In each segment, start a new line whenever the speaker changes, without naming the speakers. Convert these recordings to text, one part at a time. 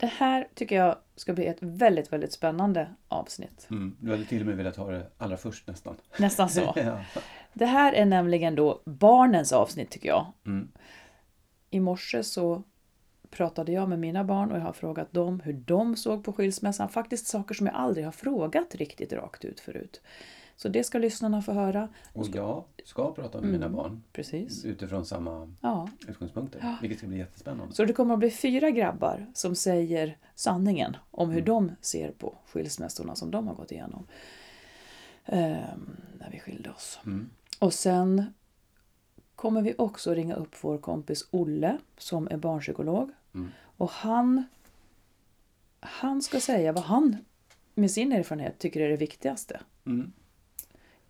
Det här tycker jag ska bli ett väldigt, väldigt spännande avsnitt.
Mm. Du hade till och med velat ha det allra först nästan.
Nästan så.
ja.
Det här är nämligen då barnens avsnitt tycker jag.
Mm.
I morse så pratade jag med mina barn och jag har frågat dem hur de såg på skilsmässan. Faktiskt saker som jag aldrig har frågat riktigt rakt ut förut. Så det ska lyssnarna få höra.
Och jag ska prata med mina barn
Precis.
utifrån samma
Mm. Ja.
utgångspunkter. Vilket ska bli jättespännande.
Så det kommer att bli fyra grabbar som säger sanningen om hur de ser på skilsmässorna som de har gått igenom. Ehm, när vi skilde oss.
Mm.
Och sen kommer vi också ringa upp vår kompis Olle som är barnpsykolog.
Mm.
Och han, han ska säga vad han med sin erfarenhet tycker är det viktigaste
Mm.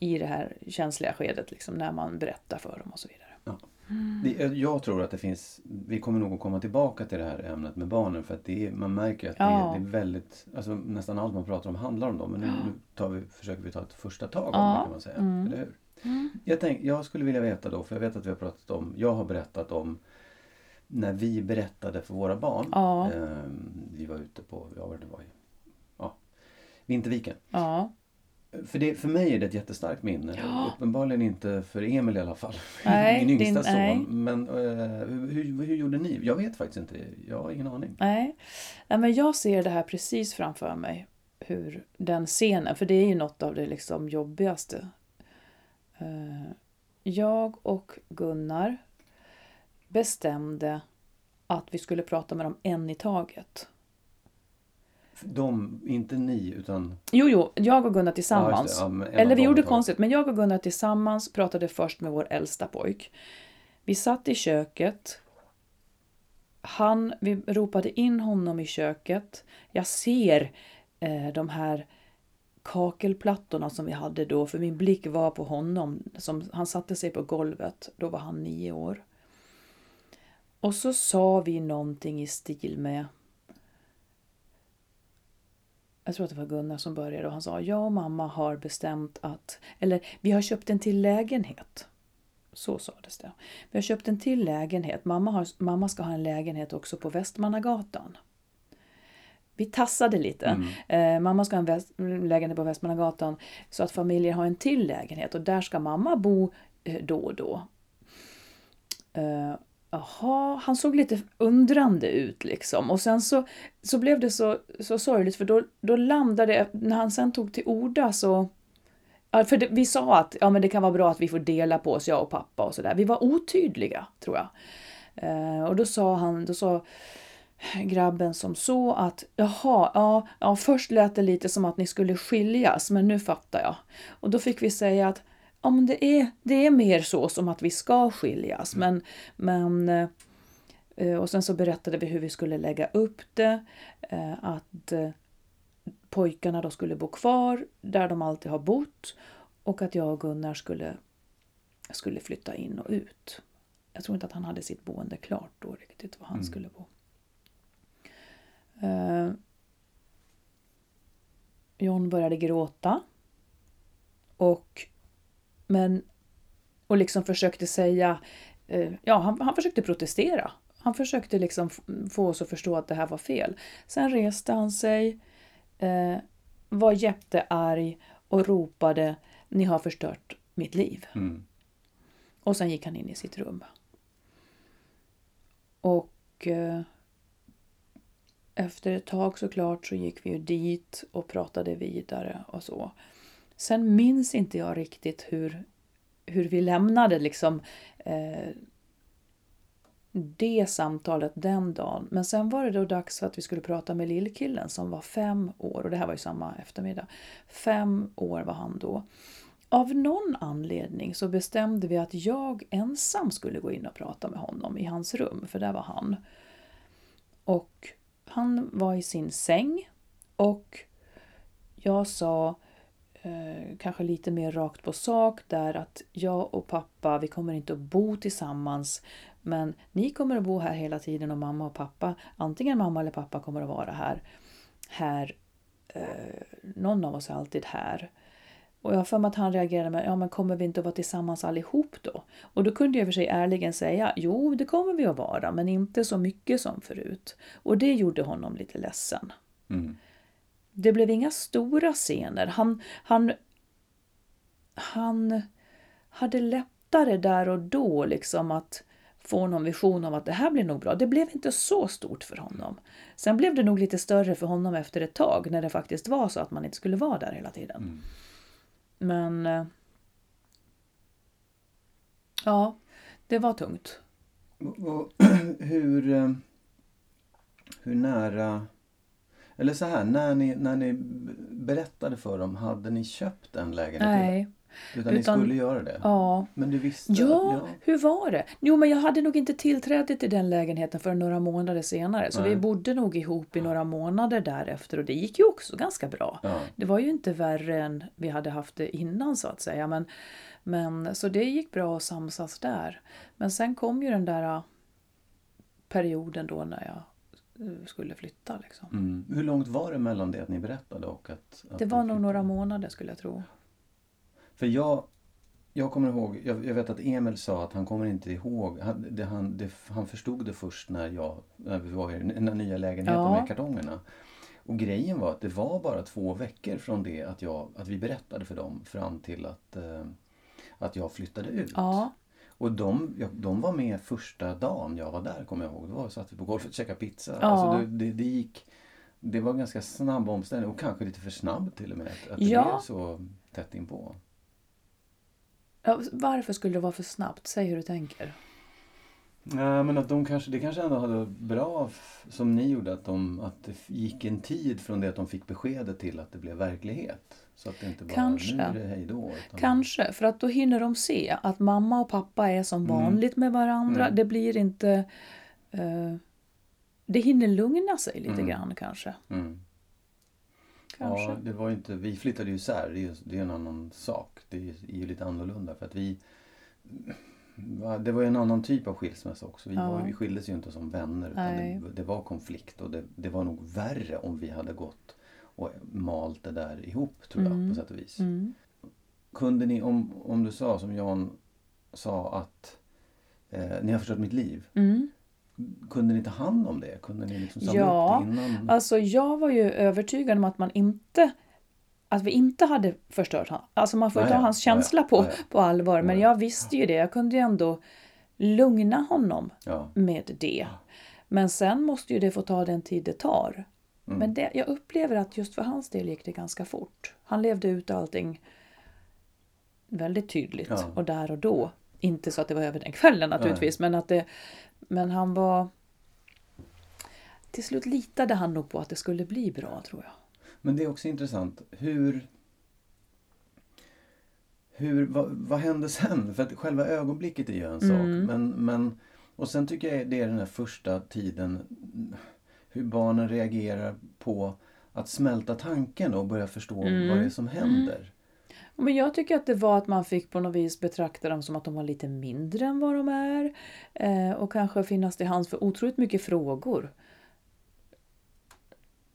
I det här känsliga skedet, liksom, när man berättar för dem och så vidare.
Ja. Det, jag tror att det finns, vi kommer nog att komma tillbaka till det här ämnet med barnen för att det är, man märker att det,
Ja.
är, det är väldigt, alltså nästan allt man pratar om handlar om dem. Men nu, nu tar vi, försöker vi ta ett första tag om
Ja.
det kan man säga. Eller hur? Jag, tänk, jag skulle vilja veta då, för jag vet att vi har pratat om, jag har berättat om när vi berättade för våra barn.
Ja.
Ehm, vi var ute på, ja vad det var, ja, Vinterviken.
Ja,
För, det, för mig är det ett jättestarkt minne.
Ja.
Uppenbarligen inte för Emil i alla fall.
Nej,
Min yngsta
din- nej.
son. Men eh, hur, hur, gjorde ni? Jag vet faktiskt inte. Jag har ingen aning.
nej. nej men jag ser det här precis framför mig. Hur den scenen, för det är ju något av det liksom jobbigaste. Eh, Jag och Gunnar bestämde att vi skulle prata med dem en i taget.
De, inte ni, utan...
Jo, jo, jag och Gunnar
Ja,
tillsammans.
just det. Ja,
Eller vi gjorde konstigt, men jag och Gunnar tillsammans pratade först med vår äldsta pojk. Vi satt i köket. Han, vi ropade in honom i köket. Jag ser eh, de här kakelplattorna som vi hade då, för min blick var på honom. Som, han satte sig på golvet, då var han nio år. Och så sa vi någonting i stil med jag tror att det var Gunnar som började och han sa jag och mamma har bestämt att, eller vi har köpt en till lägenhet. Så sades det. Vi har köpt en till lägenhet. Mamma, har, mamma ska ha en lägenhet också på Västmannagatan. Vi tassade lite. Eh, mamma ska ha en väst, lägenhet på Västmannagatan så att familjer har en till lägenhet och där ska mamma bo eh, då och då. Eh, Jaha, han såg lite undrande ut liksom. Och sen så, så blev det så, så sorgligt för då, då landade det, när han sen tog till orda så... För det, vi sa att ja, men det kan vara bra att vi får dela på oss, jag och pappa och sådär. Vi var otydliga, tror jag. Eh, och då sa han, då sa grabben som så att jaha, ja, ja, först lät det lite som att ni skulle skiljas, men nu fattar jag. Och då fick vi säga att ja, men det, är, det är mer så som att vi ska skiljas. Men, men, eh, och sen så berättade vi hur vi skulle lägga upp det. eh, Att eh, pojkarna då skulle bo kvar där de alltid har bott. Och att jag och Gunnar skulle, skulle flytta in och ut. Jag tror inte att han hade sitt boende klart då riktigt, var han skulle bo. Eh, John började gråta. Och, men, och liksom försökte säga, eh, ja han, han försökte protestera. Han försökte liksom få oss att förstå att det här var fel. Sen reste han sig, eh, var jättearg och ropade Ni har förstört mitt liv.
Mm.
Och sen gick han in i sitt rum. Och eh, efter ett tag såklart så gick vi ju dit och pratade vidare och så. Sen minns inte jag riktigt hur, hur vi lämnade liksom eh, det samtalet den dagen. Men sen var det då dags för att vi skulle prata med lillkillen som var fem år och det här var ju samma eftermiddag. Fem år var han då. Av någon anledning så bestämde vi att jag ensam skulle gå in och prata med honom i hans rum, för där var han. Och han var i sin säng och jag sa eh, kanske lite mer rakt på sak där att jag och pappa, vi kommer inte att bo tillsammans men ni kommer att bo här hela tiden och mamma och pappa, antingen mamma eller pappa kommer att vara här. Här, eh, någon av oss är alltid här. Och jag har för mig att han reagerade med, ja men kommer vi inte att vara tillsammans allihop då? Och då kunde jag för sig ärligen säga, jo det kommer vi att vara, men inte så mycket som förut. Och det gjorde honom lite ledsen.
Mm.
Det blev inga stora scener. Han, han, han hade lättare där och då liksom att få någon vision om att det här blir nog bra. Det blev inte så stort för honom. Sen blev det nog lite större för honom efter ett tag när det faktiskt var så att man inte skulle vara där hela tiden.
Mm.
Men... eh, Ja, det var tungt.
Och, och, hur, eh, hur nära... Eller så här, när ni, när ni berättade för dem, hade ni köpt en lägenhet?
Nej.
Utan,
utan-
ni skulle göra det?
Ja.
Men du visste?
Ja, hur var det? Jo, men jag hade nog inte tillträde till den lägenheten för några månader senare. Så
Nej.
vi bodde nog ihop i några månader därefter och det gick ju också ganska bra.
Ja.
Det var ju inte värre än vi hade haft det innan så att säga. Men, men, så det gick bra att samsas där. Men sen kom ju den där äh, perioden då när jag skulle flytta. Liksom.
Mm. Hur långt var det mellan det att ni berättade och att... att
Det
de
var nog några månader skulle jag tro.
För jag, jag kommer ihåg, jag, jag vet att Emil sa att han kommer inte ihåg, han, det, han, det, han förstod det först när, jag, när vi var i den nya lägenheten
Ja.
med kartongerna. Och grejen var att det var bara två veckor från det att, jag, att vi berättade för dem fram till att, eh, att jag flyttade ut.
Ja,
Och de, ja, de var med första dagen jag var där kommer jag ihåg. Då satt vi på golvet och käkade pizza.
Ja.
Alltså det, det, det gick... Det var ganska snabb omställning och kanske lite för snabb till och med. Att, att det
Ja.
blev så tätt inpå.
Ja, varför skulle det vara för snabbt? Säg hur du tänker.
Nej, men att de kanske, det kanske ändå hade bra f- som ni gjorde att, de, att det gick en tid från det att de fick beskedet till att det blev verklighet. Så att det inte bara
Kanske.
nu är det hej då. Utan,
Kanske, för att då hinner de se att mamma och pappa är som
Mm.
vanligt med varandra.
Mm.
Det blir inte... eh, det hinner lugna sig lite
Mm.
grann kanske.
Mm.
kanske.
Ja, det var inte, vi flyttade ju isär, det är, det är en annan sak. Det är ju lite annorlunda för att vi det var ju en annan typ av skilsmässa också. Vi,
Ja.
var, vi skildes ju inte som vänner utan det, det var konflikt och det, det var nog värre om vi hade gått och malt det där ihop tror jag
Mm.
på sätt och vis.
Mm.
Kunde ni, om, om du sa som Jan sa att eh, ni har förstört mitt liv.
Mm.
Kunde ni ta hand om det? Kunde ni liksom samla
Ja,
upp det innan?
Alltså jag var ju övertygad om att man inte att vi inte hade förstört honom. Alltså man får ju
Ja,
ta
ja.
hans
Ja, ja.
känsla på,
Ja, ja.
på allvar. Men
Ja, ja.
jag visste ju det. Jag kunde ju ändå lugna honom
Ja.
med det. Men sen måste ju det få ta den tid det tar.
Mm.
Men det, jag upplever att just för hans del gick det ganska fort. Han levde ut allting väldigt tydligt
Ja.
och där och då. Inte så att det var över den kvällen naturligtvis, men att det... Men han var... Till slut litade han nog på att det skulle bli bra, tror jag.
Men det är också intressant. Hur... hur vad, vad hände sen? För att själva ögonblicket är ju en sak.
Mm.
Men, men, och sen tycker jag det är den här första tiden hur barnen reagerar på att smälta tanken och börja förstå
Mm.
vad det är som händer.
Men jag tycker att det var att man fick på något vis betrakta dem som att de var lite mindre än vad de är. Eh, och kanske finnas till hands för otroligt mycket frågor.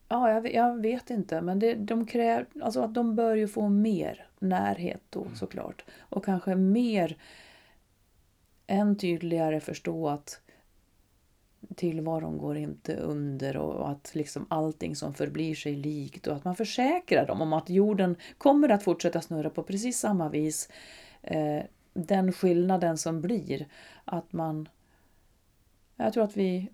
Ja, jag, jag vet inte, men det, de kräver, alltså att de bör ju få mer närhet då såklart. Och kanske mer, än tydligare förstå att tillvaron går inte under och att liksom allting som förblir sig likt och att man försäkrar dem om att jorden kommer att fortsätta snurra på precis samma vis. Eh, den skillnaden som blir att man... Jag tror att vi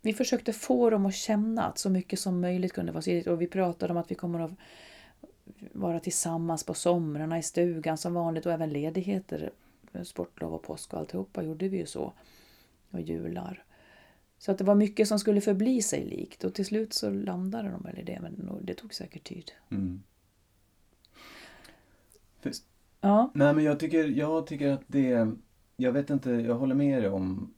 vi försökte få dem att känna att så mycket som möjligt kunde vara sidigt och vi pratade om att vi kommer att vara tillsammans på somrarna i stugan som vanligt och även ledigheter, sportlov och påsk och alltihopa gjorde vi ju så. Och jular. Så att det var mycket som skulle förbli sig likt och till slut så landade de väl i det men det tog säkert tid.
Mm. För,
Ja.
nej men jag tycker, jag tycker att det... Jag vet inte, jag håller med dig om...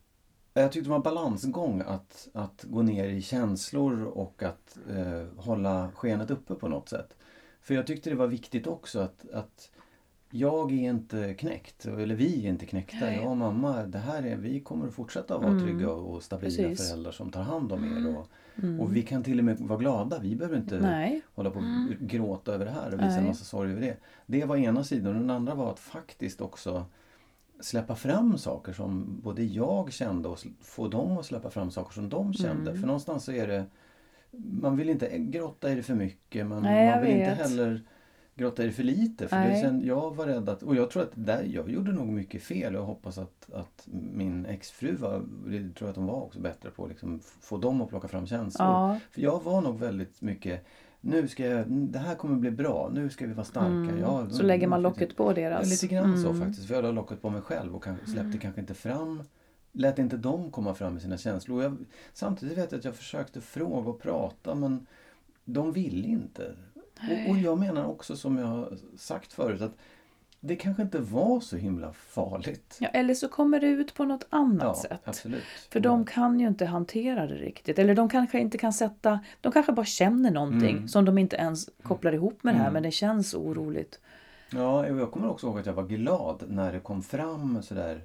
Jag tyckte det var en balansgång att, att gå ner i känslor och att eh, hålla skenet uppe på något sätt. För jag tyckte det var viktigt också att, att jag är inte knäckt, eller vi är inte knäckta.
Nej.
Jag och mamma, det här är, vi kommer att fortsätta vara
Mm.
trygga och stabila
Precis.
föräldrar som tar hand om er. Och,
Mm.
och vi kan till och med vara glada. Vi behöver inte
Nej.
hålla på och gråta över det här och visa en
Nej.
massa sorg över det. Det var ena sidan. Den andra var att faktiskt också släppa fram saker som både jag kände och få dem att släppa fram saker som de kände.
Mm.
För någonstans så är det man vill inte grotta i det för mycket men
Nej,
man vill inte
vet.
heller grotta i det för lite. För det känd, jag var rädd att, och jag tror att där, jag gjorde nog mycket fel och hoppas att, att min exfru var, det tror jag att hon var också bättre på, liksom, f- få dem att plocka fram känslor.
Ja.
För jag var nog väldigt mycket nu ska jag, det här kommer bli bra, nu ska vi vara starka.
Mm.
Ja,
Så lägger man
mm,
locket på
Ja,
deras...
lite grann så
Mm.
faktiskt. För jag la locket på mig själv och kanske, släppte kanske inte fram Lät inte dem komma fram med sina känslor. Jag, samtidigt vet jag att jag försökte fråga och prata men de ville inte. Och, och jag menar också som jag sagt förut att det kanske inte var så himla farligt.
Ja, eller så kommer det ut på något annat
Ja,
sätt.
absolut.
För de kan ju inte hantera det riktigt. Eller de kanske inte kan sätta... De kanske bara känner någonting
Mm.
som de inte ens kopplar ihop med det här.
Mm.
Men det känns oroligt.
Ja, jag kommer också ihåg att jag var glad när det kom fram sådär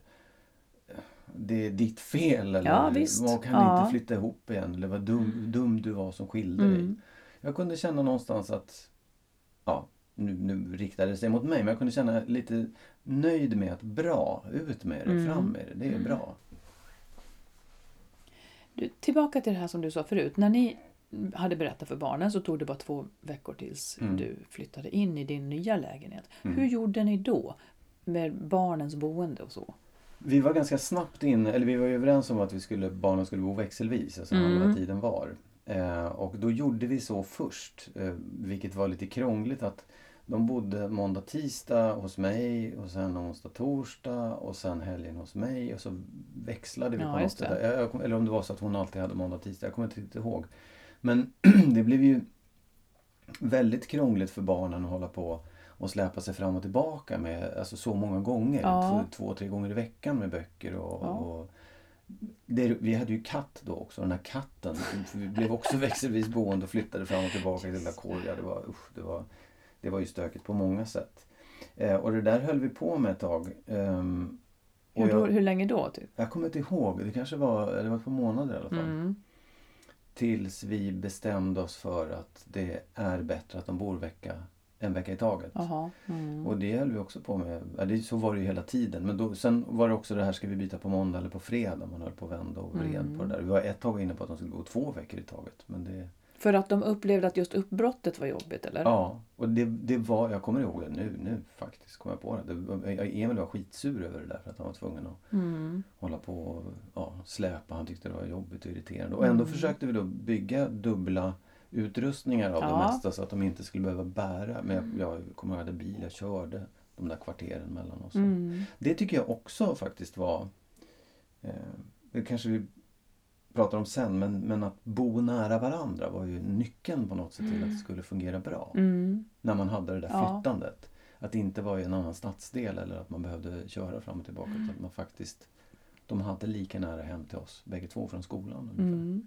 det är ditt fel eller
Ja,
vad kan
Ja.
inte flytta ihop igen eller vad dum, dum du var som skilde dig.
Mm.
Jag kunde känna någonstans att, ja, nu, nu riktade det sig mot mig, men jag kunde känna lite nöjd med att bra, ut med det,
Mm.
fram med det, det är bra.
Du, tillbaka till det här som du sa förut. När ni hade berättat för barnen så tog det bara två veckor tills
Mm.
du flyttade in i din nya lägenhet.
Mm.
Hur gjorde ni då? Med barnens boende och så?
Vi var ganska snabbt in, eller vi var ju överens om att vi skulle, barnen skulle bo växelvis, alltså
Mm.
halva tiden var. Eh, och då gjorde vi så först, eh, vilket var lite krångligt att de bodde måndag, tisdag hos mig och sen onsdag, torsdag och sen helgen hos mig och så växlade vi
Ja,
på något sätt. Jag, eller om det var så att hon alltid hade måndag, tisdag, jag kommer inte riktigt ihåg. Men det blev ju väldigt krångligt för barnen att hålla på och släpa sig fram och tillbaka med alltså så många gånger.
Ja.
Två, två, tre gånger i veckan med böcker och,
Ja.
och det, vi hade ju katt då också, den här katten. Vi blev också växelvis boende och flyttade fram och tillbaka till där korgar. Det var, usch, det, var, det var ju stökigt på många sätt. Eh, och det där höll vi på med ett tag. Och
Hur,
jag,
hur länge då? Typ?
jag kommer inte ihåg, det kanske var, det var ett par månader i alla fall.
Mm.
Tills vi bestämde oss för att det är bättre att de bor vecka, en vecka i taget.
Mm.
Och det höll vi också på med. Ja, det, så var det ju hela tiden. Men då, sen var det också det här, ska vi byta på måndag eller på fredag? Man höll på att vända och vred
Mm.
på det där. Vi var ett tag inne på att de skulle gå två veckor i taget. Men det,
För att de upplevde att just uppbrottet var jobbigt eller?
ja, och det, det var, jag kommer ihåg det nu, nu faktiskt, kom jag på det. det var, Emil var skitsur över det där för att han var tvungen att
Mm.
hålla på och ja, släpa. Han tyckte det var jobbigt och irriterande. Och ändå
Mm.
försökte vi då bygga dubbla utrustningar av det
Ja.
mesta så att de inte skulle behöva bära. Men jag, jag kommer ihåg att jag hade bil, jag körde de där kvarteren mellan oss.
Mm.
Det tycker jag också faktiskt var, eh, det kanske vi pratar om sen, men, men att bo nära varandra var ju nyckeln på något sätt till att det skulle fungera bra.
Mm.
När man hade det där
Ja.
flyttandet. Att det inte var i en annan stadsdel eller att man behövde köra fram och tillbaka. Utan att man faktiskt, de hade lika nära hem till oss, bägge två från skolan. ungefär.
Mm.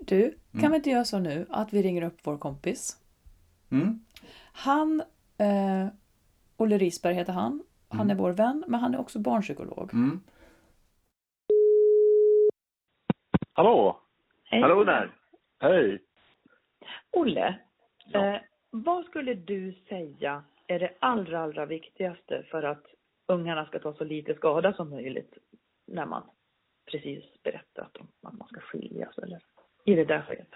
Du, kan
Mm.
vi inte göra så nu att vi ringer upp vår kompis?
Mm.
Han, eh, Olle Risberg heter han. Han
Mm.
är vår vän, men han är också barnpsykolog.
Mm.
Hallå!
Hej.
Hallå där! Hej!
Olle,
Ja.
eh, vad skulle du säga är det allra, allra viktigaste för att ungarna ska ta så lite skada som möjligt när man precis berättat om att man ska skiljas eller i det där skedet?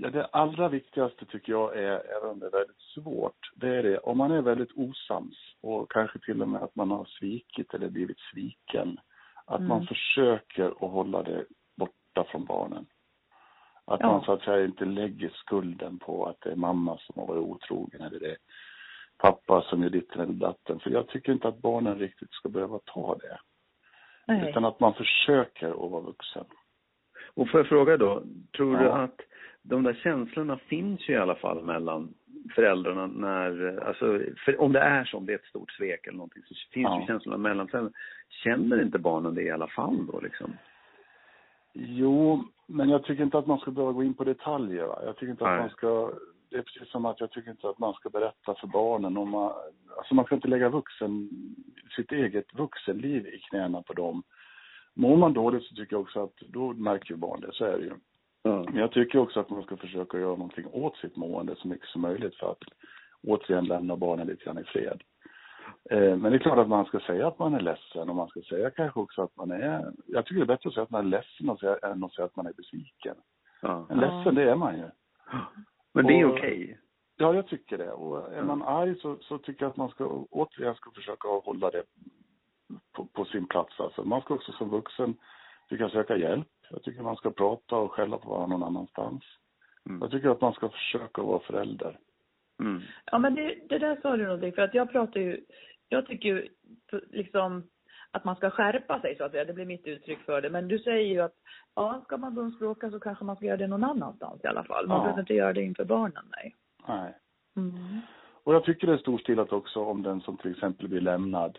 Ja, det allra viktigaste tycker jag är, även om det är väldigt svårt, det är det om man är väldigt osams och kanske till och med att man har svikit eller blivit sviken. Att
Mm.
man försöker att hålla det borta från barnen. Att
Ja.
man så att säga inte lägger skulden på att det är mamma som har varit otrogen eller det är pappa som gör ditten eller datten. För jag tycker inte att barnen riktigt ska behöva ta det.
Nej.
Utan att man försöker att vara vuxen.
Och får jag fråga då, tror du
Ja.
att de där känslorna finns ju i alla fall mellan föräldrarna när, alltså, för om det är så, om det är ett stort svek eller någonting, så finns
Ja.
ju känslorna mellan föräldrarna. Känner inte barnen det i alla fall då liksom?
Jo, men jag tycker inte att man ska behöva gå in på detaljer. Va? Jag tycker inte
Nej.
att man ska det är precis som att jag tycker inte att man ska berätta för barnen om man, alltså man ska inte lägga vuxen, sitt eget vuxenliv i knäna på dem. Mår man dåligt så tycker jag också att då märker ju barn det, så är det ju.
Ja.
Men jag tycker också att man ska försöka göra någonting åt sitt mående så mycket som möjligt för att återigen lämna barnen lite grann i fred. Eh, Men det är klart att man ska säga att man är ledsen och man ska säga kanske också att man är, jag tycker det är bättre att säga att man är ledsen och säga, än att säga att man är besviken.
Ja.
Men ledsen, det är man ju.
Men det är okej.
Ja, jag tycker det. Och är man arg så, så tycker jag att man ska återigen ska försöka hålla det på, på sin plats. Alltså, man ska också som vuxen tycka söka hjälp. Jag tycker man ska prata och skälla på varandra någon annanstans.
Mm.
Jag tycker att man ska försöka vara förälder.
Mm.
Ja men det, det där sa du någonting för att jag pratar ju, jag tycker ju liksom att man ska skärpa sig så att säga, det blir mitt uttryck för det. Men du säger ju att ja, ska man bumsbråka så kanske man ska göra det någon annanstans i alla fall. Man
Ja.
behöver inte göra det inför barnen, nej.
Nej.
Mm.
Och jag tycker det är storstilat också om den som till exempel blir lämnad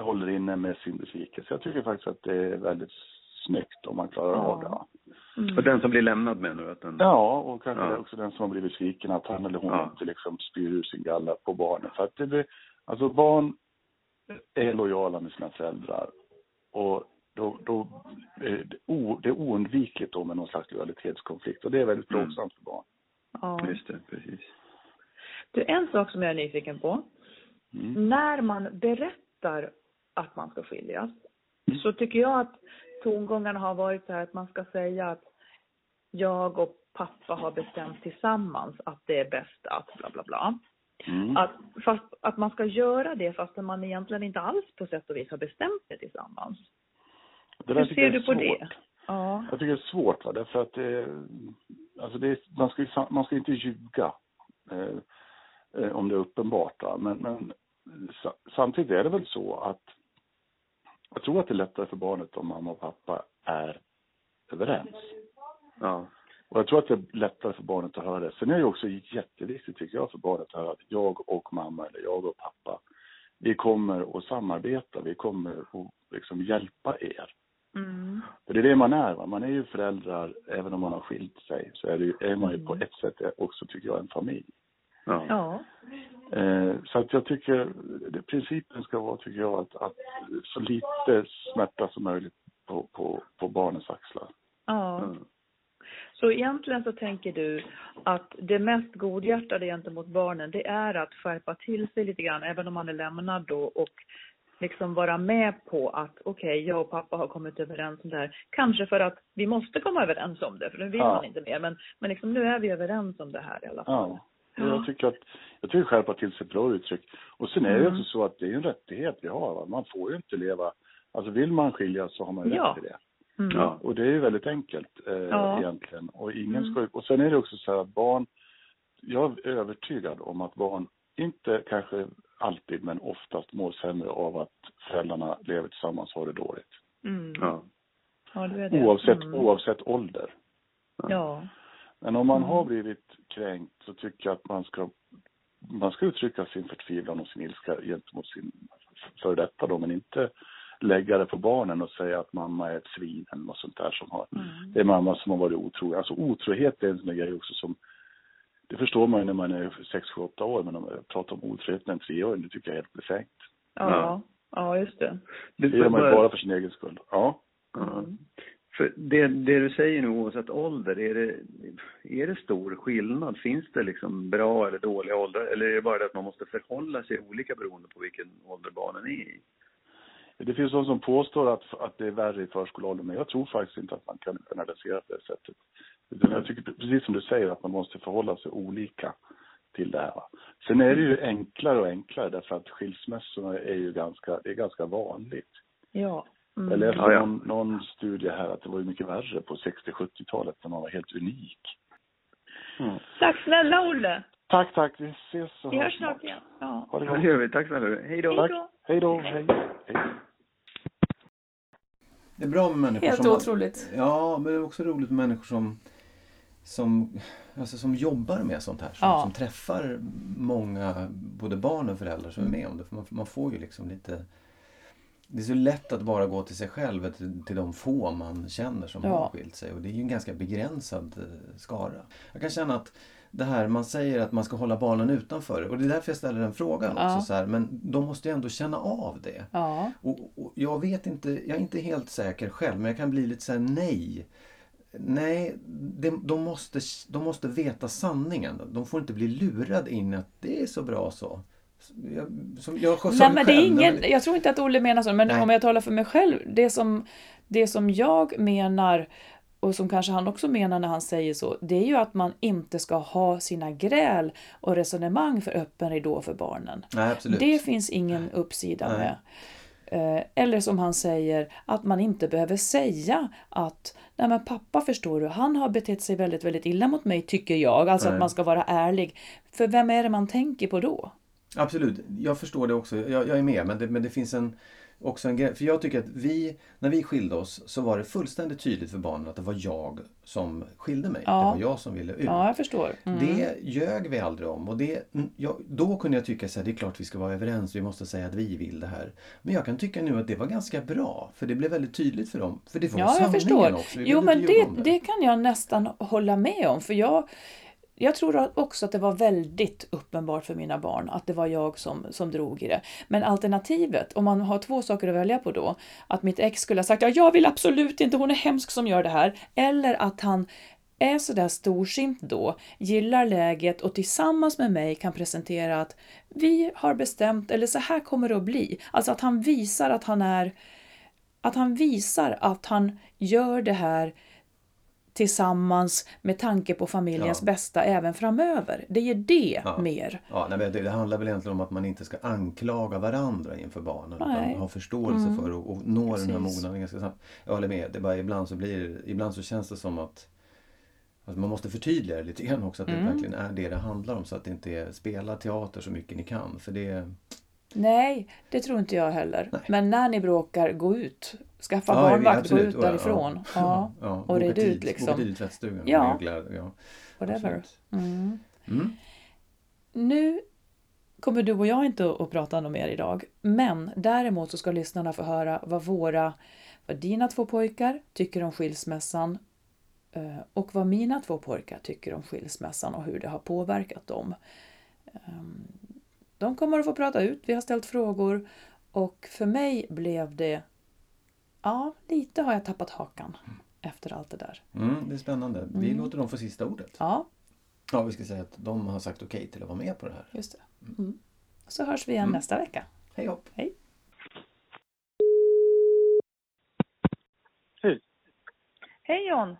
håller inne med sin besvikelse. Jag tycker faktiskt att det är väldigt snyggt om man klarar
Ja.
av det.
Mm.
Och den som blir lämnad med nu, att den...
Ja, och kanske
Ja.
också den som har blivit sviken, att han eller hon
Ja.
inte liksom spyr ur sin galla på barnen. För att det blir, alltså barn är lojala med sina föräldrar. Och då, då är det, o, det är oundvikligt då med någon slags lojalitetskonflikt. Och det är väldigt
Mm.
plågsamt för barn.
Ja.
Just det, precis.
Du, en sak som jag är nyfiken på.
Mm.
När man berättar att man ska skiljas
Mm.
så tycker jag att tongångarna har varit så här att man ska säga att jag och pappa har bestämt tillsammans att det är bäst att bla bla bla.
Mm.
Att, fast, att man ska göra det fast man egentligen inte alls på sätt och vis har bestämt det tillsammans.
Det
Hur ser du på
svårt.
det? Ja.
Jag tycker det är svårt, va? därför att det, alltså det är, man, ska, man ska inte ljuga eh, eh, om det är uppenbart. Va? Men, men sa, samtidigt är det väl så att jag tror att det är lättare för barnet om mamma och pappa är överens.
Ja.
Och jag tror att det är lättare för barnet att höra det. Sen är det också jätteviktigt tycker jag för barnet att höra att jag och mamma eller jag och pappa, vi kommer att samarbeta, vi kommer att liksom hjälpa er.
Mm.
För det är det man är. Va? Man är ju föräldrar, även om man har skilt sig, så är, det ju, är man ju på ett sätt också, tycker jag, en familj.
Ja.
Ja.
Eh, så att jag tycker, principen ska vara, tycker jag, att, att så lite smärta som möjligt på, på, på barnens axlar.
Ja.
Mm.
Så egentligen så tänker du att det mest godhjärtade gentemot barnen det är att skärpa till sig lite grann även om man är lämnad då och liksom vara med på att okej, jag och pappa har kommit överens om det här. Kanske för att vi måste komma överens om det för nu vill
Ja.
man inte mer men, men liksom nu är vi överens om det här i alla fall.
Ja. Jag tycker att, jag tycker skärpa till sig bra uttryck. Och sen är det ju
Mm.
också så att det är en rättighet vi har. Va? Man får ju inte leva, alltså vill man skiljas så har man ju
Ja.
rätt till det.
Mm.
Ja.
Och det är ju väldigt enkelt eh,
Ja.
egentligen. Och ingen
Mm.
ska ju- och sen är det också så här att barn, jag är övertygad om att barn inte kanske alltid men oftast mår sämre av att föräldrarna lever tillsammans och har det dåligt.
Mm.
Ja.
Ja, du är det.
Oavsett,
Mm.
oavsett ålder.
Ja.
Men om man
Mm.
har blivit kränkt så tycker jag att man ska man ska uttrycka sin förtvivlan och sin ilska gentemot sin före detta då, men inte lägga det på barnen och säga att mamma är ett svin eller något sånt där som har
Mm.
det är mamma som har varit otrogen. Alltså otrohet är en sån där grej också som det förstår man ju när man är 6, 7, 8 år, men om jag pratar om otrohet med en treåring, det tycker jag är helt befängt.
Ja. Ja, just det.
Det gör man ju bara för sin egen skull. Ja.
Ja.
Mm.
För det, det du säger nu oavsett ålder, är det, är det stor skillnad? Finns det liksom bra eller dåliga åldrar? Eller är det bara det att man måste förhålla sig olika beroende på vilken ålder barnen är i?
Det finns de som påstår att, att det är värre i förskoleåldern, men jag tror faktiskt inte att man kan generalisera på det sättet. Utan jag tycker precis som du säger att man måste förhålla sig olika till det här. Sen är det ju enklare och enklare därför att skilsmässorna är ju ganska, det är ganska vanligt.
Ja. Mm.
Jag läste
Ja, ja.
Någon, någon studie här att det var ju mycket värre på 60-70-talet när man var helt unik.
Tack snälla Olle.
Tack, tack. Vi ses och
Vi hörs snart igen. Ja.
Ha det
Ja, det
gott.
gör vi. Tack snälla. Hej då.
Hej då.
Hej då. Hej. Hej.
Det är bra med människor
Helt
som...
otroligt.
Ja, men det är också roligt med människor som, som, alltså som jobbar med sånt här. Som,
Ja.
som träffar många, både barn och föräldrar som är med om det. För man, man får ju liksom lite det är så lätt att bara gå till sig själv, till, till de få man känner som
Ja.
har skilt sig. Och det är ju en ganska begränsad eh, skara. Jag kan känna att det här man säger att man ska hålla barnen utanför. Och det är därför jag ställer den frågan
Ja.
också. Så här, men de måste ju ändå känna av det.
Ja.
Och, och jag vet inte, jag är inte helt säker själv, men jag kan bli lite så här nej. Nej, de, de, måste, de måste veta sanningen. De får inte bli lurade in att det är så bra så. Jag, som jag sa
Nej, men det är ingen, jag tror inte att Olle menar så, men
Nej.
om jag talar för mig själv, det som, det som jag menar och som kanske han också menar när han säger så, det är ju att man inte ska ha sina gräl och resonemang för öppen ridå för barnen.
Nej.
Det finns ingen uppsida
Nej.
med. Eh, Eller som han säger, att man inte behöver säga att Nej men pappa förstår du, han har betett sig väldigt, väldigt illa mot mig tycker jag. Alltså
Nej.
att man ska vara ärlig. För vem är det man tänker på då?
Absolut, jag förstår det också. Jag, jag är med, men det, men det finns en, också en grej. För jag tycker att vi, när vi skilde oss så var det fullständigt tydligt för barnen att det var jag som skilde mig.
Ja.
Det var jag som ville ut.
Ja, jag förstår. Mm.
Det ljög vi aldrig om. Och det, jag, då kunde jag tycka att det är klart vi ska vara överens, vi måste säga att vi vill det här. Men jag kan tycka nu att det var ganska bra, för det blev väldigt tydligt för dem. För det var
Ja, jag
sanningen
förstår.
också. Vi
Jo, men det,
om
det kan jag nästan hålla med om. För jag, jag tror också att det var väldigt uppenbart för mina barn att det var jag som, som drog i det. Men alternativet, om man har två saker att välja på då, att mitt ex skulle ha sagt ja, jag vill absolut inte, hon är hemsk som gör det här. Eller att han är sådär storsint då, gillar läget och tillsammans med mig kan presentera att vi har bestämt, eller så här kommer det att bli. Alltså att han visar att han är att han visar att han gör det här tillsammans med tanke på familjens
Ja.
bästa även framöver. Det är det
Ja.
mer.
Ja, nej, det, det handlar väl egentligen om att man inte ska anklaga varandra inför barnen.
Nej.
Utan ha förståelse
Mm.
för och, och nå den här mognaden ganska snabbt. Jag håller med. Det bara ibland så blir ibland så känns det som att att man måste förtydliga det lite grann också att
Mm.
det verkligen är det det handlar om så att det inte är spela teater så mycket ni kan. För det...
Nej, det tror inte jag heller.
Nej.
Men när ni bråkar, gå ut. Skaffa
Ja,
barnvakt, gå ut
Ja, ja.
därifrån. Ja,
ja,
och red ut liksom.
Tid i tvättstugan.
Ja.
Ja.
whatever. Mm.
Mm.
Nu kommer du och jag inte att prata något mer idag. Men däremot så ska lyssnarna få höra vad våra, vad dina två pojkar tycker om skilsmässan eh, och vad mina två pojkar tycker om skilsmässan och hur det har påverkat dem. De kommer att få prata ut, vi har ställt frågor och för mig blev det, ja, lite har jag tappat hakan efter allt det där.
Mm, det är spännande. Vi
Mm.
låter dem få sista ordet.
Ja,
Ja, vi ska säga att de har sagt okej till att vara med på det här.
just det. Mm. Så hörs vi igen
Mm.
nästa vecka.
Hej hopp!
Hej!
Hej John!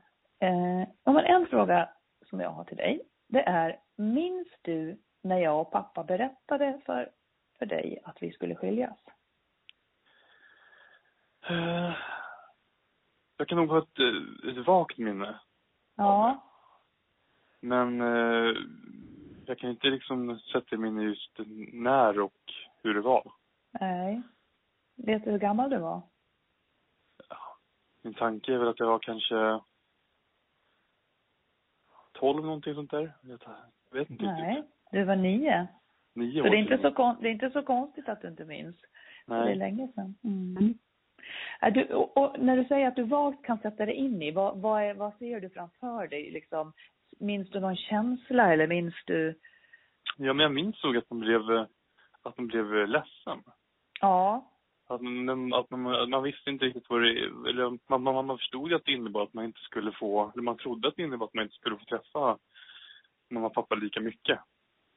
Eh, men en fråga som jag har till dig, det är, minns du när jag och pappa berättade för, för dig att vi skulle skiljas?
Eh, Jag kan nog ha ett, eh, ett vagt minne.
Ja.
Men eh, jag kan inte liksom sätta mig in i just när och hur det var.
Nej. Vet du hur gammal du var?
Min tanke är väl att jag var kanske 12 någonting sånt där. Jag vet- inte
Nej. Du var nio.
Nio
Så
år
det är, inte
sedan.
så det är inte så konstigt att du inte minns. Det är
Nej.
länge sedan. Mm. Du, och, och när du säger att du vagt kan sätta dig in i, vad, vad, är, vad ser du framför dig? Liksom, minns du någon känsla eller minns du?
Ja, men jag minns nog att man blev, att man blev ledsen.
Ja.
Att man, att man, man visste inte riktigt vad det, eller man, man, man förstod att det innebar att man inte skulle få, eller man trodde att det innebar att man inte skulle få träffa mamma och pappa lika mycket.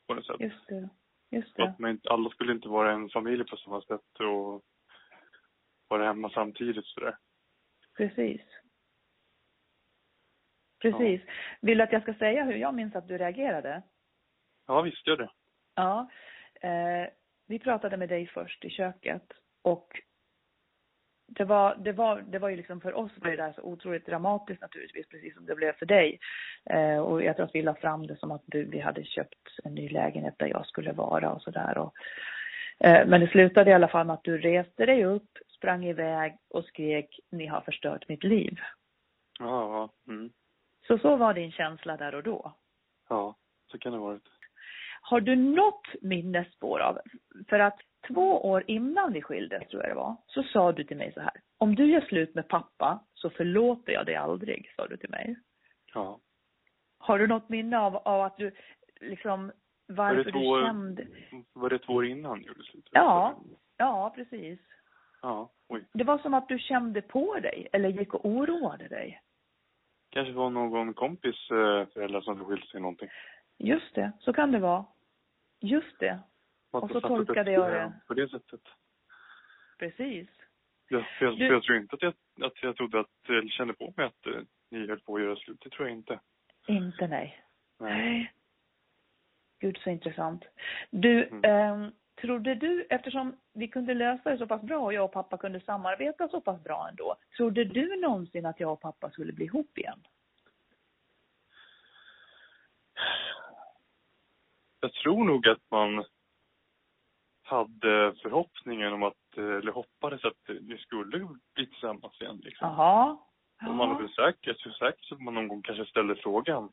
På något sätt.
Just det. Just det.
Att man alla skulle inte vara en familj på samma sätt och vara hemma samtidigt sådär.
Precis. Precis. Vill du att jag ska säga hur jag minns att du reagerade?
Ja, visst gör det.
Ja. Eh, vi pratade med dig först i köket och det var, det var, det var ju liksom för oss var det där så otroligt dramatiskt naturligtvis, precis som det blev för dig. Eh, och jag tror att vi la fram det som att du, vi hade köpt en ny lägenhet där jag skulle vara och sådär. Eh, men det slutade i alla fall med att du reste dig upp, sprang iväg och skrek ni har förstört mitt liv.
Ja, ja. Mm.
Så så var din känsla där och då.
Ja, så kan det ha varit.
Har du något minnesspår av? För att två år innan vi skildes, tror jag det var, så sa du till mig så här. Om du gör slut med pappa så förlåter jag dig aldrig, sa du till mig.
Ja.
Har du något minne av, av att du liksom varför du kände?
Var det två år innan ni gjorde slut?
Ja, ja precis.
Ja, oj.
Det var som att du kände på dig eller gick och oroade dig.
Kanske var någon kompis eh, föräldrar som skilt sig någonting.
Just det, så kan det vara. Just det, Och så tolkade jag
eh,
det.
På det sättet.
precis.
Jag, för jag,
Du-
för jag tror inte att jag, att jag trodde att, eller kände på mig att eh, ni höll på att göra slut. Det tror jag inte.
Inte nej.
Nej.
Gud så intressant. Du,
Mm.
ehm, trodde du, eftersom vi kunde lösa det så pass bra och jag och pappa kunde samarbeta så pass bra ändå. Trodde du någonsin att jag och pappa skulle bli ihop igen?
Jag tror nog att man hade förhoppningen om att, eller hoppades att ni skulle bli tillsammans igen liksom.
Jaha.
Och man är väl säker, jag tror säkert att man någon gång kanske ställde frågan.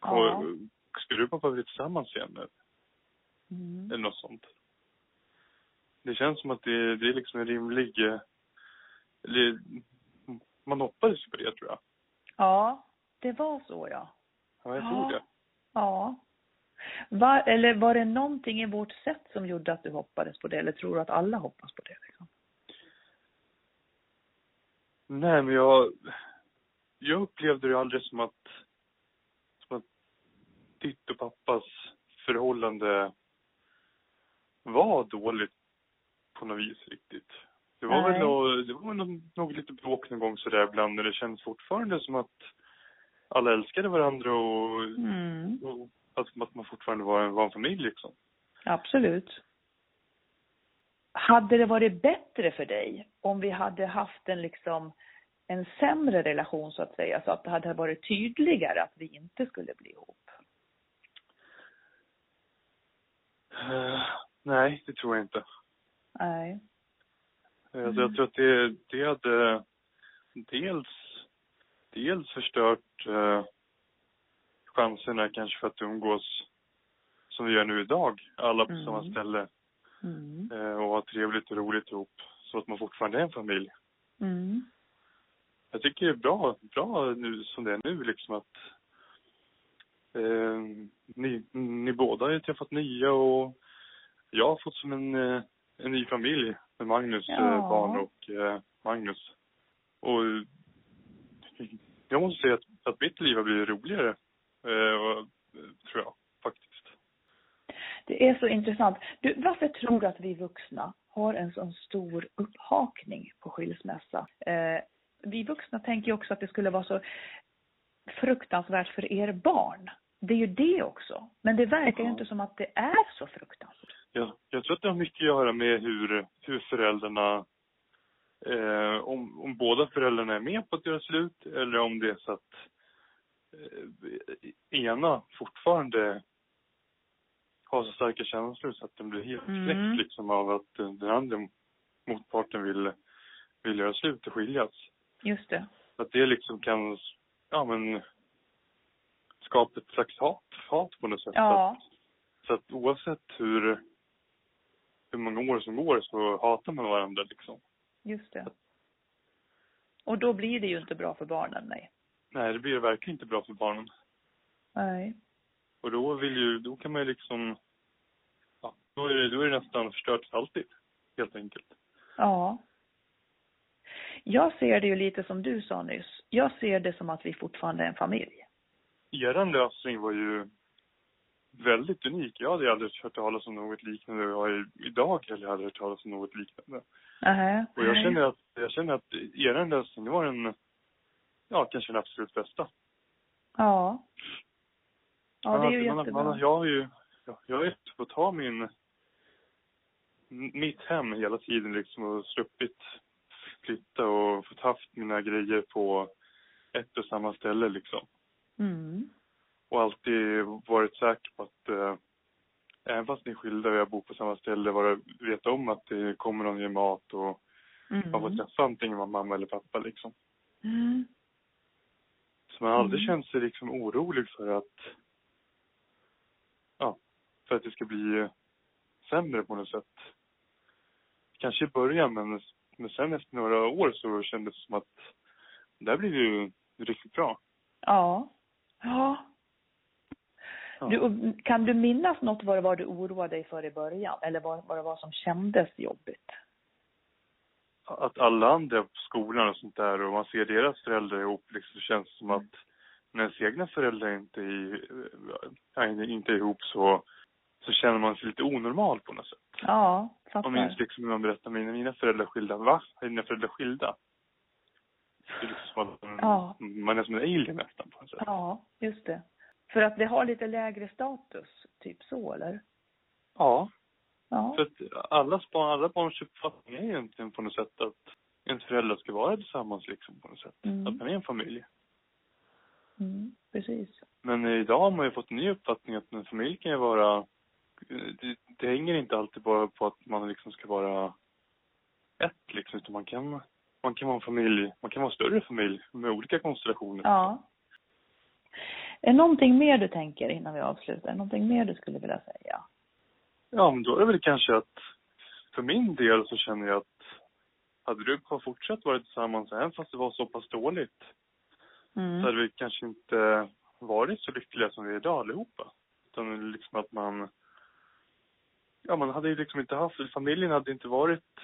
Ja.
Skulle du pappa bli tillsammans igen? Eller,
Mm.
eller något sånt. Det känns som att det, det är liksom en rimlig... Eller, man hoppades på det tror jag.
Ja, det var så ja.
Ja, jag
Ja.
tror det.
Ja. Var, eller var det någonting i vårt sätt som gjorde att du hoppades på det? Eller tror du att alla hoppas på det? Liksom?
Nej, men jag... Jag upplevde det aldrig som att... Som att ditt och pappas förhållande var dåligt på något vis riktigt. Det var
Nej.
väl nog, det var nog, nog lite bråk någon gång sådär ibland när det känns fortfarande som att alla älskade varandra och,
Mm.
och att, att man fortfarande var en, var en familj liksom.
Absolut. Hade det varit bättre för dig om vi hade haft en liksom en sämre relation så att säga, så att det hade varit tydligare att vi inte skulle bli ihop?
Eh, nej, det tror jag inte.
Nej.
Eh, Alltså jag tror att det, det hade dels, dels förstört eh, chanserna kanske för att umgås som vi gör nu idag, alla på
Mm.
samma ställe
Mm.
eh, och ha trevligt och roligt ihop så att man fortfarande är en familj.
Mm.
Jag tycker det är bra, bra nu som det är nu liksom att eh, ni, ni båda har ju träffat nya och jag har fått som en, eh, en ny familj med Magnus
Ja.
eh, barn och eh, Magnus. Och jag måste säga att, att mitt liv har blivit roligare, eh, tror jag faktiskt.
Det är så intressant. Du, varför tror du att vi vuxna har en sån stor upphakning på skilsmässa? Eh, vi vuxna tänker ju också att det skulle vara så fruktansvärt för er barn. Det är ju det också. Men det verkar ju
Ja.
inte som att det är så fruktansvärt.
Jag, jag tror att det har mycket att göra med hur, hur föräldrarna, eh, om, om båda föräldrarna är med på att göra slut eller om det är så att ena fortfarande har så starka känslor så att den blir helt
Mm.
knäckt liksom av att eh, den andra motparten vill, vill göra slut och skiljas.
Just det.
Att det liksom kan, ja men, skapa ett slags hat, hat på något sätt. Så att-
Ja,
så att oavsett hur, hur många år som går så hatar man varandra liksom.
just det. Och då blir det ju inte bra för barnen, nej.
Nej, det blir verkligen inte bra för barnen.
Nej.
Och då vill ju, då kan man ju liksom, ja, då är det, då är det nästan förstört för alltid. Helt enkelt.
Ja. Jag ser det ju lite som du sa nyss. Jag ser det som att vi fortfarande är en familj.
Eran lösning var ju väldigt unik. Jag hade aldrig hört talas om något liknande och jag har idag heller aldrig hört talas om något liknande.
Nähä.
Och jag känner att, jag känner att eran lösning, var den, ja, kanske den absolut bästa.
Ja. Ja, det är ju
man,
jättebra.
Man, jag har ju, jag, har ju fått ha min, mitt hem hela tiden liksom och sluppit flytta och fått haft mina grejer på ett och samma ställe liksom.
Mm.
Och alltid varit säker på att eh, även fast ni är skilda och jag bor på samma ställe, vara, veta om att det kommer någon ge mat och man får
Mm.
träffa antingen mamma eller pappa liksom.
Mm.
Så man har aldrig
Mm.
känt sig liksom orolig för att, ja, för att det ska bli sämre på något sätt. kanske i början men, men sen efter några år så kändes det som att det här blev ju riktigt bra.
Ja. Ja.
Ja.
Du, kan du minnas något vad det var du oroade dig för i början? Eller vad, vad det var som kändes jobbigt?
Att alla andra på skolan och sånt där och man ser deras föräldrar ihop liksom så känns det som att när ens egna föräldrar inte är, ja, inte är ihop så, så känner man sig lite onormal på något sätt.
Ja,
Jag minns
fattar.
liksom när man berättar mina, mina föräldrar är skilda. Va? Är dina föräldrar skilda? Det är liksom som att man,
Ja.
man är som en alien nästan på något sätt.
Ja, just det. För att det har lite lägre status, typ så eller?
Ja.
Ja.
För att allas barn, alla barns uppfattning är egentligen på något sätt att ens föräldrar ska vara tillsammans liksom på något sätt.
Mm.
Att man är en familj.
Mm, precis.
Men idag har man ju fått en ny uppfattning att en familj kan ju vara det, det hänger inte alltid bara på att man liksom ska vara ett liksom, utan man kan, man kan vara en familj, man kan vara en större familj med olika konstellationer.
Ja. Är någonting mer du tänker innan vi avslutar? Någonting mer du skulle vilja säga?
Ja, men då är det väl kanske att för min del så känner jag att hade du bara fortsatt vara tillsammans även fast det var så pass dåligt
Mm.
så hade vi kanske inte varit så lyckliga som vi är idag allihopa. Utan liksom att man, ja man hade ju liksom inte haft, familjen hade inte varit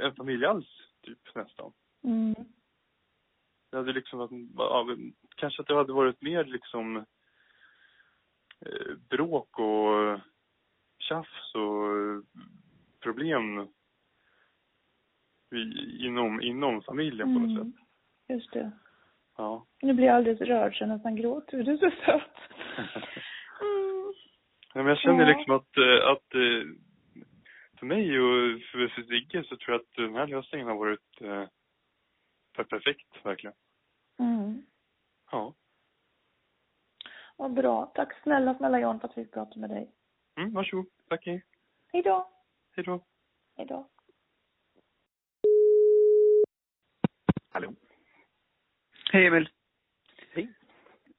en familj alls, typ nästan.
Mm.
Det hade liksom varit, ja, kanske att det hade varit mer liksom eh, bråk och tjafs och problem i, inom, inom familjen på något
Mm.
sätt.
Just det.
Ja.
Nu blir jag alldeles rörd så jag nästan gråter. Du är så söt. Mm.
Ja, men jag känner
Ja.
liksom att, eh, att eh, för mig och för, Sigge så tror jag att den här lösningen har varit eh, per- perfekt, verkligen.
Mm.
Ja.
Vad bra. Tack snälla, snälla Jan för att vi fick prata med dig.
Mm, varsågod. Tack, hej.
Hej då.
Hej då.
Hej då.
Hallå. Hej Emil.
Hej.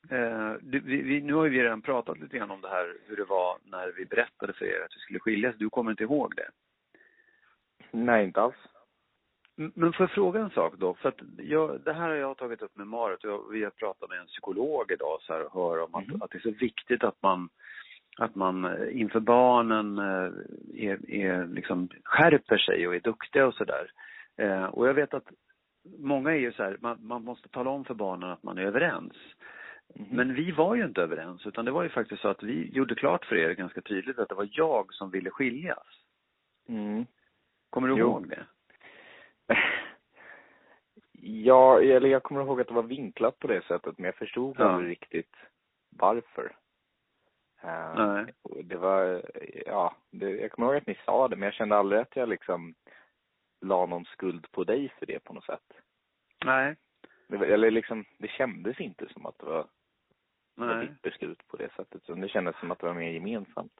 Eh, du, vi, vi, nu har vi redan pratat lite grann om det här, hur det var när vi berättade för er att vi skulle skiljas. Du kommer inte ihåg det?
Nej, inte alls.
Men får jag fråga en sak då? För att jag, det här har jag tagit upp med Marit och jag, vi har pratat med en psykolog idag så här, och hör om att,
Mhm.
att det är så viktigt att man att man eh, inför barnen eh, är, är liksom skärper sig och är duktiga och sådär. Eh, och jag vet att många är ju så här, man, man måste tala om för barnen att man är överens.
Mhm.
Men vi var ju inte överens utan det var ju faktiskt så att vi gjorde klart för er ganska tydligt att det var jag som ville skiljas.
Mm.
Kommer du
Jo.
ihåg det?
Ja, eller jag kommer ihåg att det var vinklat på det sättet, men jag förstod
Ja.
aldrig riktigt varför. Eh,
Nej.
Det var, ja, det, jag kommer ihåg att ni sa det, men jag kände aldrig att jag liksom la någon skuld på dig för det på något sätt.
Nej.
Det, eller liksom, det kändes inte som att det var,
Nej.
ditt beslut på det sättet, utan det kändes som att det var mer gemensamt.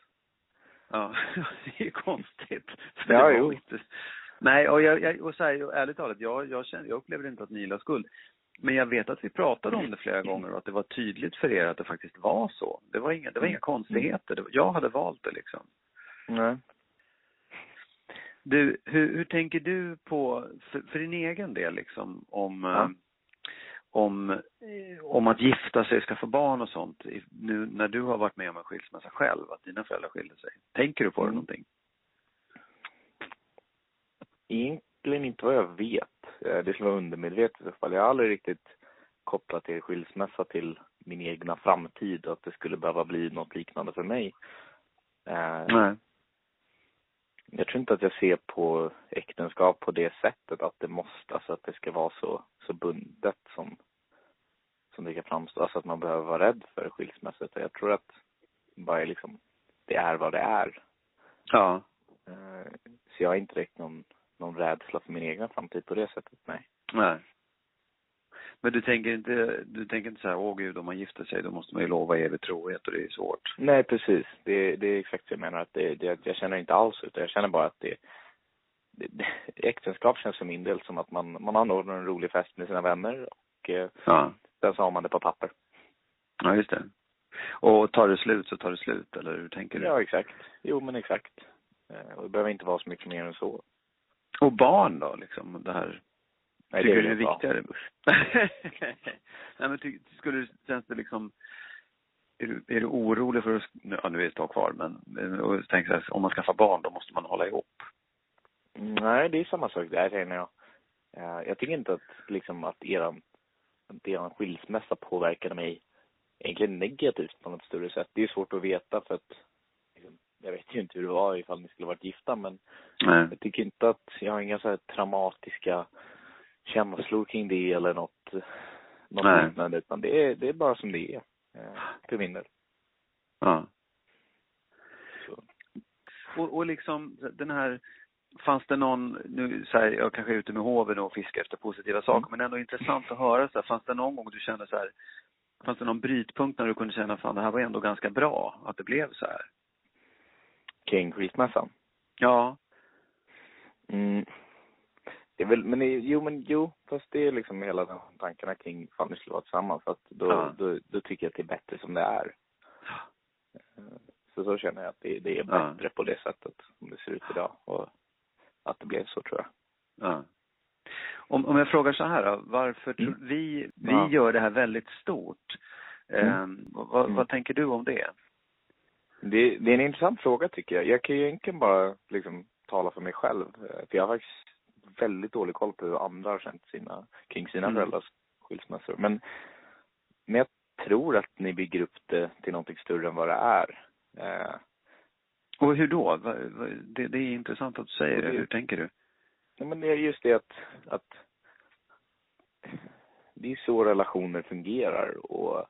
Ja, det är ju konstigt.
Ja,
Det var
jo.
Inte... Nej, och, jag, jag, och så här, ärligt talat, jag, jag, känner, jag upplever inte att ni la skuld. Men jag vet att vi pratade om det flera gånger och att det var tydligt för er att det faktiskt var så. Det var inga, det var inga konstigheter. Det var, jag hade valt det liksom.
Nej.
Du, hur, hur tänker du på, för, för din egen del liksom, om,
Ja.
eh, om, eh, om att gifta sig, skaffa barn och sånt, nu när du har varit med om en skilsmässa själv, att dina föräldrar skilde sig. Tänker du på det
Mm.
någonting?
Egentligen inte vad jag vet. Eh, Det skulle vara undermedvetet i fall. Jag har aldrig riktigt kopplat er skilsmässa till min egna framtid och att det skulle behöva bli något liknande för mig. Eh,
Nej.
Jag tror inte att jag ser på äktenskap på det sättet att det måste, alltså att det ska vara så, så bundet som, som det kan framstå. Alltså att man behöver vara rädd för skilsmässa. Jag tror att bara är liksom, det är vad det är.
Ja.
Eh, Så jag har inte direkt någon, någon rädsla för min egen framtid på det sättet, nej.
Nej. Men du tänker inte, du tänker inte så här, åh gud, om man gifter sig då måste man ju lova evig trohet och det är svårt.
Nej, precis. Det, det är exakt det jag menar. Att det, det, jag känner inte alls utan jag känner bara att det, det, det äktenskap känns för min del som att man, man anordnar en rolig fest med sina vänner och eh,
Ja.
sen så har man det på papper.
Ja, just det. Och tar det slut så tar det slut, eller hur tänker du?
Ja, exakt. Jo, men exakt. Eh, och det behöver inte vara så mycket mer än så.
Och barn då, liksom, det här
Nej,
Tycker
är
du det är viktigare? Nej men ty, skulle du, känns det liksom är du, är du orolig för att, ja nu är det ett tag kvar men, och tänker så här, om man skaffar barn då måste man hålla ihop.
Nej, det är samma sak där känner jag. Eh, Jag tycker inte att liksom att eran, att eran skilsmässa påverkade mig egentligen negativt på något större sätt. Det är svårt att veta för att jag vet ju inte hur det var ifall ni skulle varit gifta men
Nej.
jag tycker inte att jag har inga så här traumatiska känslor kring det eller något, något liknande utan det är, det är bara som det är. eh, För min del.
Ja. Och, och liksom den här, fanns det någon, nu så här, jag kanske är ute med hoven och fiskar efter positiva saker, men ändå intressant att höra så här, fanns det någon gång du kände så här, fanns det någon brytpunkt när du kunde känna, fan det här var ändå ganska bra, att det blev så här?
Kring skilsmässan.
Ja.
Mm. Det är väl, men det, jo men jo, fast det är liksom hela den tankarna kring fan vi skulle vara tillsammans. För att då,
Ja.
då, då tycker jag att det är bättre som det är. Eh, Så så känner jag att det, det är
Ja.
bättre på det sättet som det ser ut idag. Och att det blev så tror jag.
Ja. Om, om jag frågar så här då, varför tror
Mm.
vi, vi
Ja.
gör det här väldigt stort.
Mm.
Ehm, vad,
Mm.
vad tänker du om det?
Det, det är en intressant fråga tycker jag. Jag kan ju egentligen bara liksom tala för mig själv. Eh, För jag har faktiskt väldigt dålig koll på hur andra har känt sina, kring sina
Mm.
föräldrars skilsmässor. Men, men jag tror att ni bygger upp det till någonting större än vad det är. Eh,
Och hur då? Det, det är intressant att du säger. Det- Hur tänker du?
Ja, men det är just det att, att det är så relationer fungerar och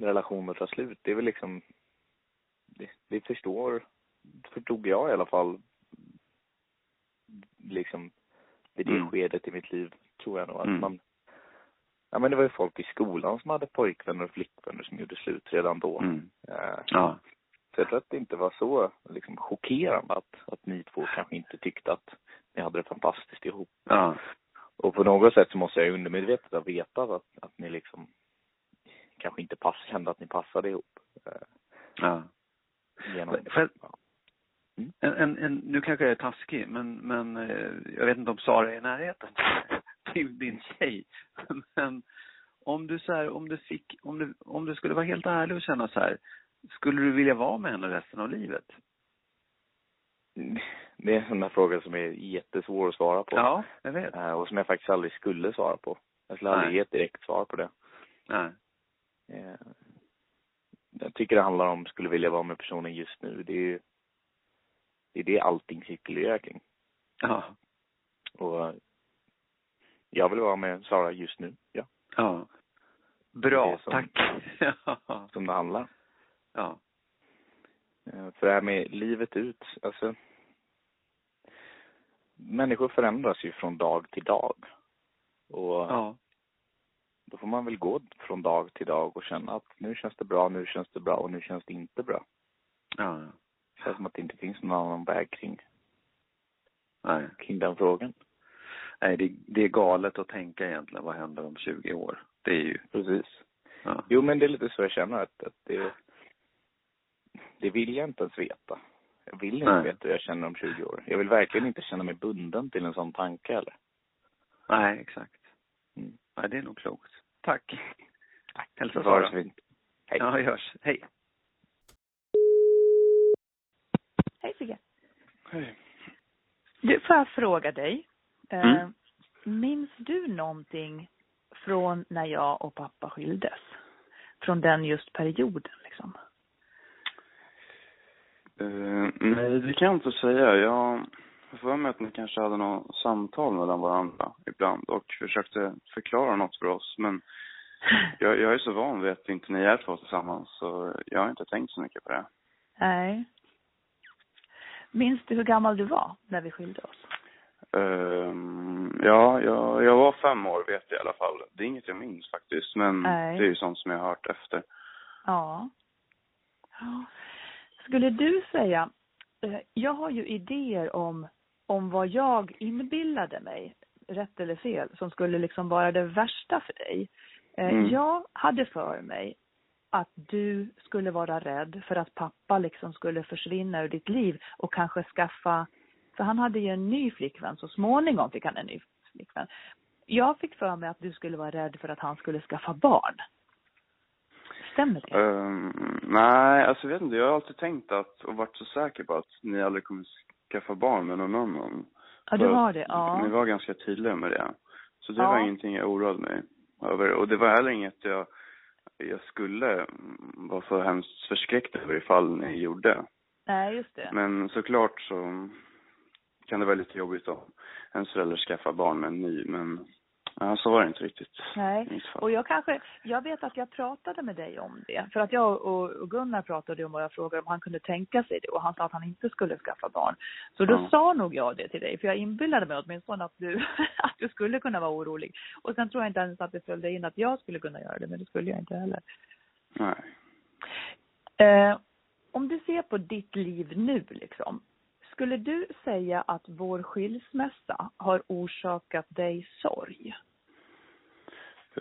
när relationer tar slut, det är väl liksom, det, det förstår, förstod jag i alla fall, liksom vid det
Mm.
skedet i mitt liv, tror jag nog att
Mm.
man, ja men det var ju folk i skolan som hade pojkvänner och flickvänner som gjorde slut redan då.
Mm.
Eh,
Ja.
så jag tror att det inte var så liksom, chockerande att, att ni två kanske inte tyckte att ni hade det fantastiskt ihop.
Ja.
Och på något sätt så måste jag undermedvetet ha vetat att, att ni liksom kanske inte pass, kände att ni passade ihop. Eh,
ja.
genom,
jag-
ja.
En, en, en, nu kanske jag är taskig, men, men eh, jag vet inte om Sara är i närheten till din tjej. Men om du så här, om du fick, om du, om du skulle vara helt ärlig och känna så här, skulle du vilja vara med henne resten av livet?
Det är en sån där fråga som är jättesvår att svara på.
Ja, jag vet.
Eh, och som jag faktiskt aldrig skulle svara på. Jag skulle aldrig ge ett direkt svar på det.
Nej.
Eh, Jag tycker det handlar om, skulle vilja vara med personen just nu. Det är ju, det är det allting cirkulerar kring.
Ja.
Och jag vill vara med Sara just nu, ja.
Ja. Bra,
som-
tack.
Som det handlar.
Ja.
Eh, För det här med livet ut, alltså. Människor förändras ju från dag till dag. Och
Ja.
Då får man väl gå från dag till dag och känna att nu känns det bra, nu känns det bra och nu känns det inte bra.
Ja.
Det känns som att det inte finns någon annan väg kring,
Nej.
kring den frågan.
Nej, det, det är galet att tänka egentligen, vad händer om 20 år? Det är ju,
Precis.
ja.
Jo, men det är lite så jag känner att, att det, det vill jag inte ens veta. Jag vill inte
Nej.
veta hur jag känner om 20 år. Jag vill verkligen inte känna mig bunden till en sån tanke heller.
Nej, exakt.
Mm.
Nej, det är nog klokt. Tack. Hälsa Sara.
Hej.
Ja, vi hörs. Hej.
Hej Sigge.
Hej.
Du, får jag fråga dig? Eh,
Mm.
minns du någonting från när jag och pappa skildes? Från den just perioden liksom?
Eh, nej, det kan jag inte säga. Jag har för mig att ni kanske hade något samtal mellan varandra ibland och försökte förklara något för oss. Men jag, jag är så van vid att inte ni är två tillsammans så jag har inte tänkt så mycket på det.
Nej. Minns du hur gammal du var när vi skilde oss?
Ehm, ja, jag, jag var fem år vet jag i alla fall. Det är inget jag minns faktiskt, men
Nej.
det är ju sånt som jag har hört efter.
Ja. ja. Skulle du säga, eh, jag har ju idéer om, om vad jag inbillade mig, rätt eller fel, som skulle liksom vara det värsta för dig. Eh,
Mm.
Jag hade för mig att du skulle vara rädd för att pappa liksom skulle försvinna ur ditt liv och kanske skaffa, för han hade ju en ny flickvän, så småningom fick han en ny flickvän. Jag fick för mig att du skulle vara rädd för att han skulle skaffa barn. Stämmer det?
Um, nej, alltså jag vet inte. Jag har alltid tänkt att, och varit så säker på att ni aldrig kommer skaffa barn med någon annan.
Ja, du har det? Ja.
Ni var ganska tydliga med det. Så det
Ja.
var ingenting jag oroade mig över. Och det var heller inget jag, jag skulle vara så hemskt förskräckt över ifall ni gjorde.
Nej, just det.
Men såklart så kan det vara lite jobbigt om ens förälder skaffar barn med en ny. Men ja, så var det inte riktigt
Nej, och jag kanske, jag vet att jag pratade med dig om det. För att jag och, och Gunnar pratade om vad jag frågade om han kunde tänka sig det och han sa att han inte skulle skaffa barn. Så då
Ja.
sa nog jag det till dig, för jag inbillade mig åtminstone att du, att du skulle kunna vara orolig. Och sen tror jag inte ens att det följde in att jag skulle kunna göra det, men det skulle jag inte heller.
Nej.
Eh, om du ser på ditt liv nu liksom, skulle du säga att vår skilsmässa har orsakat dig sorg?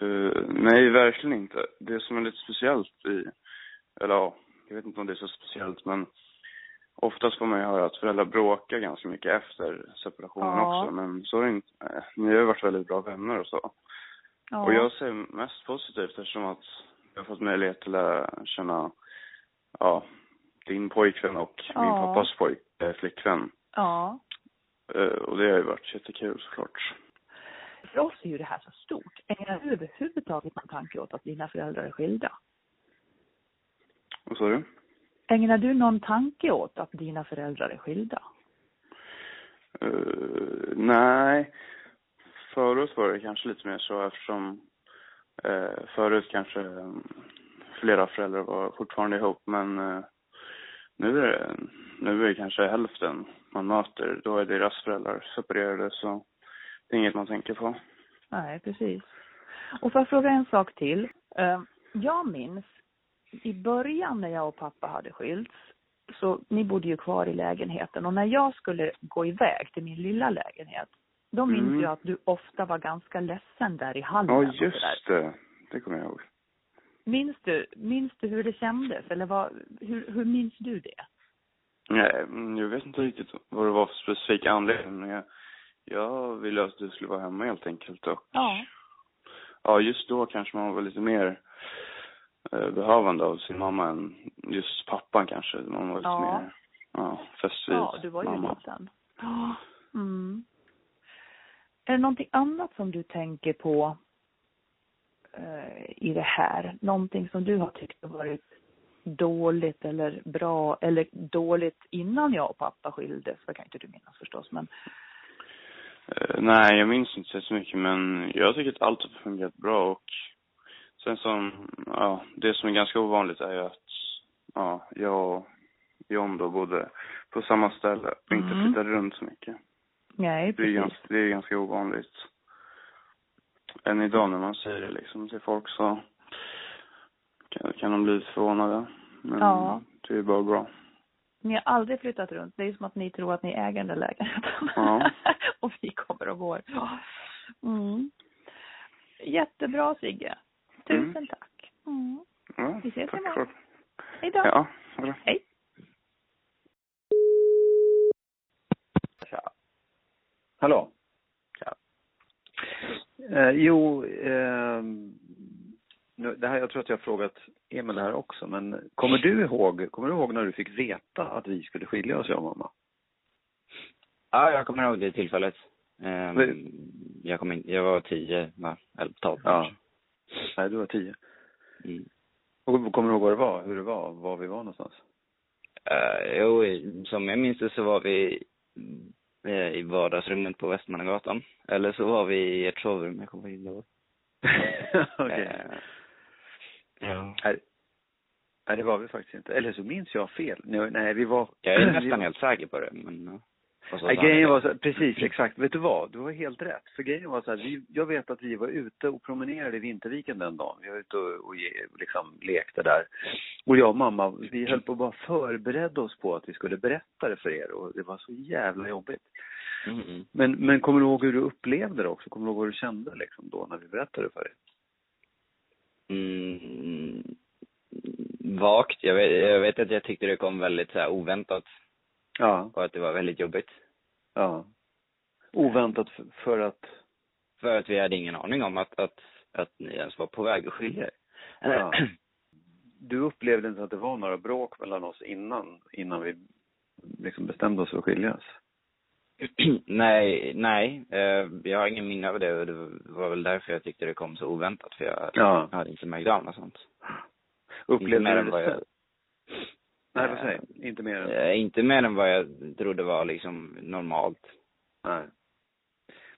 Eh, nej, verkligen inte. Det som är lite speciellt i, eller ja, jag vet inte om det är så speciellt men oftast får man ju höra att föräldrar bråkar ganska mycket efter separationen
Ja.
också. Men så är det inte. eh, Ni har ju varit väldigt bra vänner och så.
Ja.
Och jag ser mest positivt eftersom att jag har fått möjlighet att lära känna, ja, din pojkvän och min
Ja.
pappas pojk, eh, flickvän.
Ja.
Eh, Och det har ju varit jättekul såklart.
För oss är ju det här så stort. Ägnar du överhuvudtaget någon tanke åt att dina föräldrar är skilda?
Vad sa du?
Ägnar du någon tanke åt att dina föräldrar är skilda?
Eh, nej. Förut var det kanske lite mer så eftersom uh, förut kanske um, flera föräldrar var fortfarande ihop men uh, nu är det, nu är det kanske hälften man möter. Då är deras föräldrar separerade så det är inget man tänker på.
Nej, precis. Och får jag fråga en sak till? Eh, Jag minns i början när jag och pappa hade skilts, så ni bodde ju kvar i lägenheten och när jag skulle gå iväg till min lilla lägenhet, då minns
Mm.
jag att du ofta var ganska ledsen där i hallen.
Ja, just det. Det kommer jag ihåg.
Minns du, minns du hur det kändes eller vad, hur, hur minns du det?
Nej, jag vet inte riktigt vad det var för specifik anledning men jag, jag ville att du skulle vara hemma helt enkelt och
Ja.
ja, just då kanske man var lite mer eh, behövande av sin mamma än just pappan kanske. Man var lite
Ja.
mer, ja, fäst vid
Ja, du var ju
mamma.
liten. Ja. Mm. Är det någonting annat som du tänker på eh, i det här? Någonting som du har tyckt har varit dåligt eller bra eller dåligt innan jag och pappa skildes? Det kan inte du minnas förstås, men
Eh, nej, jag minns inte så mycket men jag tycker att allt har fungerat bra och sen som, ja, det som är ganska ovanligt är ju att, ja, jag och John då bodde på samma ställe och inte
Mm.
flyttade runt så mycket.
nej,
Det är, ganska, det är ganska ovanligt. Än idag när man säger det liksom till folk så kan, kan de bli förvånade. Men
Ja.
det är bara bra.
Ni har aldrig flyttat runt. Det är som att ni tror att ni äger den där lägenheten.
Ja.
och vi kommer och går. Mm. Jättebra Sigge. Tusen
Mm.
tack. Mm.
Ja,
Vi ses
tack
imorgon.
för
Hej då.
Ja, det.
Hej.
Hallå? Ja. Eh, jo, eh, nu, det här, jag tror att jag har frågat Emil det här också, men kommer du ihåg, kommer du ihåg när du fick veta att vi skulle skilja oss, jag och mamma?
Ja, jag kommer ihåg det tillfället.
Men-
jag, kom in, jag var tio, va? eller tolv
Ja. Nej, du var tio.
Mm.
Och kommer du ihåg vad det var, hur det var, var vi var någonstans?
Uh, jo, som jag minns det så var vi eh, i vardagsrummet på Västmannagatan. Eller så var vi i ert sovrum, jag kommer inte ihåg.
Okej.
Eh, ja.
Nej. Nej, det var vi faktiskt inte. Eller så minns jag fel. Nej, nej vi var...
Jag är nästan helt säker på det, men... så
Nej, grejen var så, precis, exakt. Vet du vad? Du har helt rätt. För grejen var så här, vi, jag vet att vi var ute och promenerade i Vinterviken den dagen. Vi var ute och, och liksom lekte där. Och jag och mamma, vi höll på att bara förbereda oss på att vi skulle berätta det för er och det var så jävla jobbigt.
Mm, mm.
Men, men kommer du ihåg hur du upplevde det också? Kommer du ihåg vad du kände liksom då när vi berättade för dig?
Mm, vagt. Jag vet, jag vet att jag tyckte det kom väldigt så oväntat
Ja,
och att det var väldigt jobbigt.
ja. Oväntat för, för att...
För att vi hade ingen aning om att, att, att ni ens var på väg att skilja er.
Ja. Du upplevde inte att det var några bråk mellan oss innan, innan vi liksom bestämde oss för att skiljas?
nej, nej. Eh, jag har ingen minne av det och det var väl därför jag tyckte det kom så oväntat för jag
Ja.
hade inte märkt av något sånt. Inte
Upplevde
mer
du
än
det
vad jag?
Nej, vad säger Inte mer än...
eh, inte mer än vad jag trodde var liksom normalt.
Nej.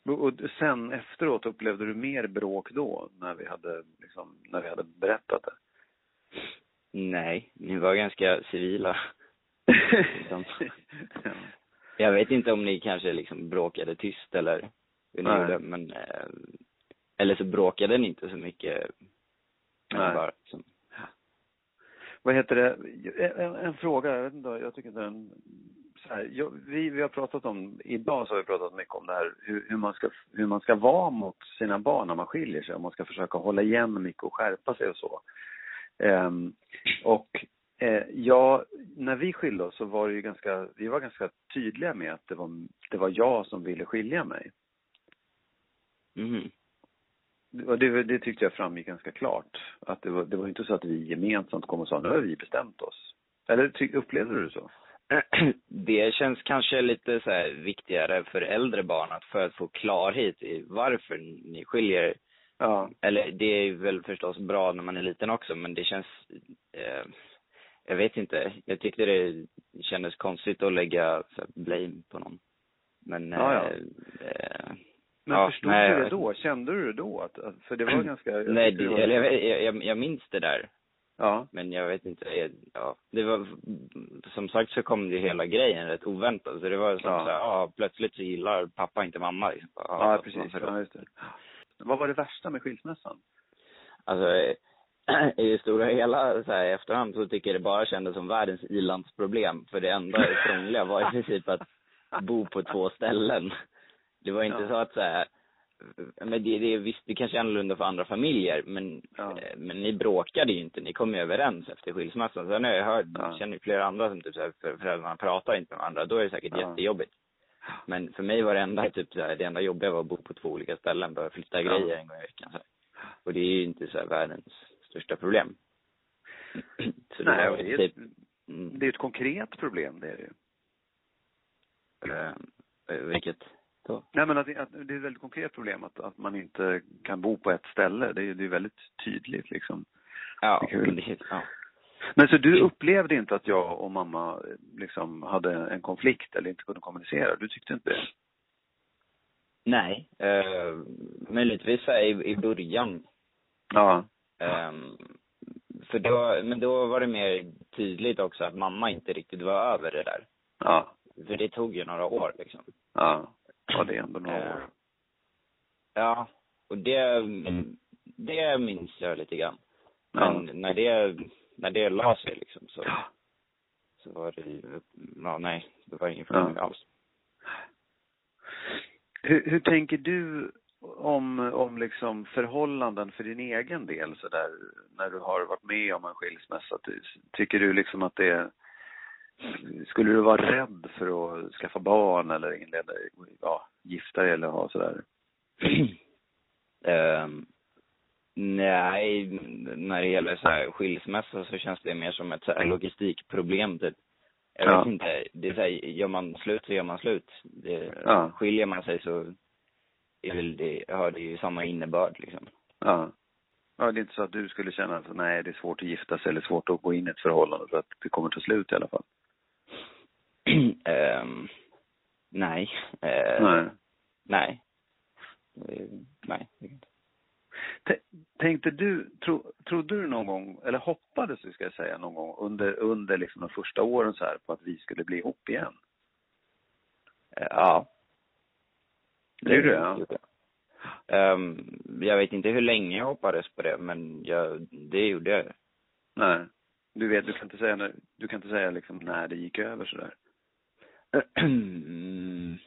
Och sen efteråt upplevde du mer bråk då, när vi hade, liksom, när vi hade berättat det?
Nej, ni var ganska civila. Liksom.
ja.
Jag vet inte om ni kanske liksom bråkade tyst eller hur ni gjorde, men eh, eller så bråkade ni inte så mycket. Men
Nej.
bara liksom,
Vad heter det? En, en fråga, jag vet inte, jag tycker den... Så här, jag, vi, vi har pratat om, idag så har vi pratat mycket om det här hur, hur, man ska, hur man ska vara mot sina barn när man skiljer sig. Om man ska försöka hålla igen mycket och skärpa sig och så. Ehm, och eh, ja, när vi skilde oss så var det ju ganska, vi var ganska tydliga med att det var, det var jag som ville skilja mig.
mhm.
Och det, det tyckte jag framgick ganska klart. Att det var, det var inte så att vi gemensamt kom och sa nu har vi bestämt oss. Eller ty, upplevde du det så?
Det känns kanske lite så här viktigare för äldre barn att för att få klarhet i varför ni skiljer er.
Ja.
Eller det är väl förstås bra när man är liten också, men det känns, eh, jag vet inte. Jag tyckte det kändes konstigt att lägga så blame på någon. Men,
Ja, ja.
eh, eh,
Men
Ja,
förstod
nej,
du det då? Kände du det då? Att, för det var ganska... jag
nej, det,
var-
eller jag, jag, jag, minns det där.
Ja.
Men jag vet inte, jag, ja, det var, som sagt så kom det hela grejen rätt oväntat. Så det var som
Ja.
så här, ja, plötsligt så gillar pappa inte mamma. Ja,
Ja,
vad-
precis. Ja, just det. Vad var det värsta med skilsmässan?
Alltså, i det stora hela så här, i efterhand så tycker jag det bara kändes som världens ilandsproblem. För det enda krångliga var i princip att bo på två ställen. Det var inte
Ja.
så att så här, men det, det visst, det kanske är annorlunda för andra familjer, men,
Ja.
eh, men ni bråkade ju inte, ni kom ju överens efter skilsmässan. Sen har jag hört,
Ja.
känner ju flera andra som typ så här, för- föräldrarna pratar inte med varandra, då är det säkert
Ja.
jättejobbigt. Men för mig var det enda typ så här, det enda jobbiga var att bo på två olika ställen, bara flytta grejer en gång i veckan så här. Och det är ju inte så här världens största problem. Så
Nej, det
i
är,
princip,
ett, det är ett konkret problem, det är det ju.
eh, eh, vilket då?
Nej, men att, det- att det är ett väldigt konkret problem att, att man inte kan bo på ett ställe. Det är, det är väldigt tydligt liksom.
Ja,
Det är
det, ja.
Men så du upplevde inte att jag och mamma liksom hade en konflikt eller inte kunde kommunicera? Du tyckte inte det?
Nej, eh, möjligtvis i, i början.
Ja.
Ehm, för då, men då var det mer tydligt också att mamma inte riktigt var över det där.
Ja.
För det tog ju några år liksom.
Ja. Ja, det är ändå några år.
Ja, och det, det minns jag lite grann.
Ja.
Men när det, när det la sig liksom så, så var det ju, ja nej, det var ingen förändring
Ja.
alls.
Hur, hur tänker du om, om liksom förhållanden för din egen del så där, när du har varit med om en skilsmässa? Ty- Tycker du liksom att det skulle du vara rädd för att skaffa barn eller inleda, ja, gifta dig eller ha sådär?
Ehm, nej, när det gäller så här skilsmässa så känns det mer som ett så här logistikproblem typ. Jag
Ja.
vet inte, det är så här, gör man slut så gör man slut. Det,
Ja.
Skiljer man sig så är väl det, har det ju samma innebörd liksom.
Ja. Ja, det är inte så att du skulle känna att nej, det är svårt att gifta sig eller svårt att gå in i ett förhållande för att det kommer ta slut i alla fall?
Ehm, nej. Eh,
Nej.
Nej. Eh, nej.
T- Tänkte du, tro, trodde du någon gång, eller hoppades du ska jag säga någon gång under, under liksom de första åren så här på att vi skulle bli ihop igen?
Eh, Ja.
Det gjorde
jag. Ehm, jag vet inte hur länge jag hoppades på det, men jag, det gjorde jag.
Nej. Du vet, du kan inte säga, när- du kan inte säga liksom när det gick över så där.
Mm.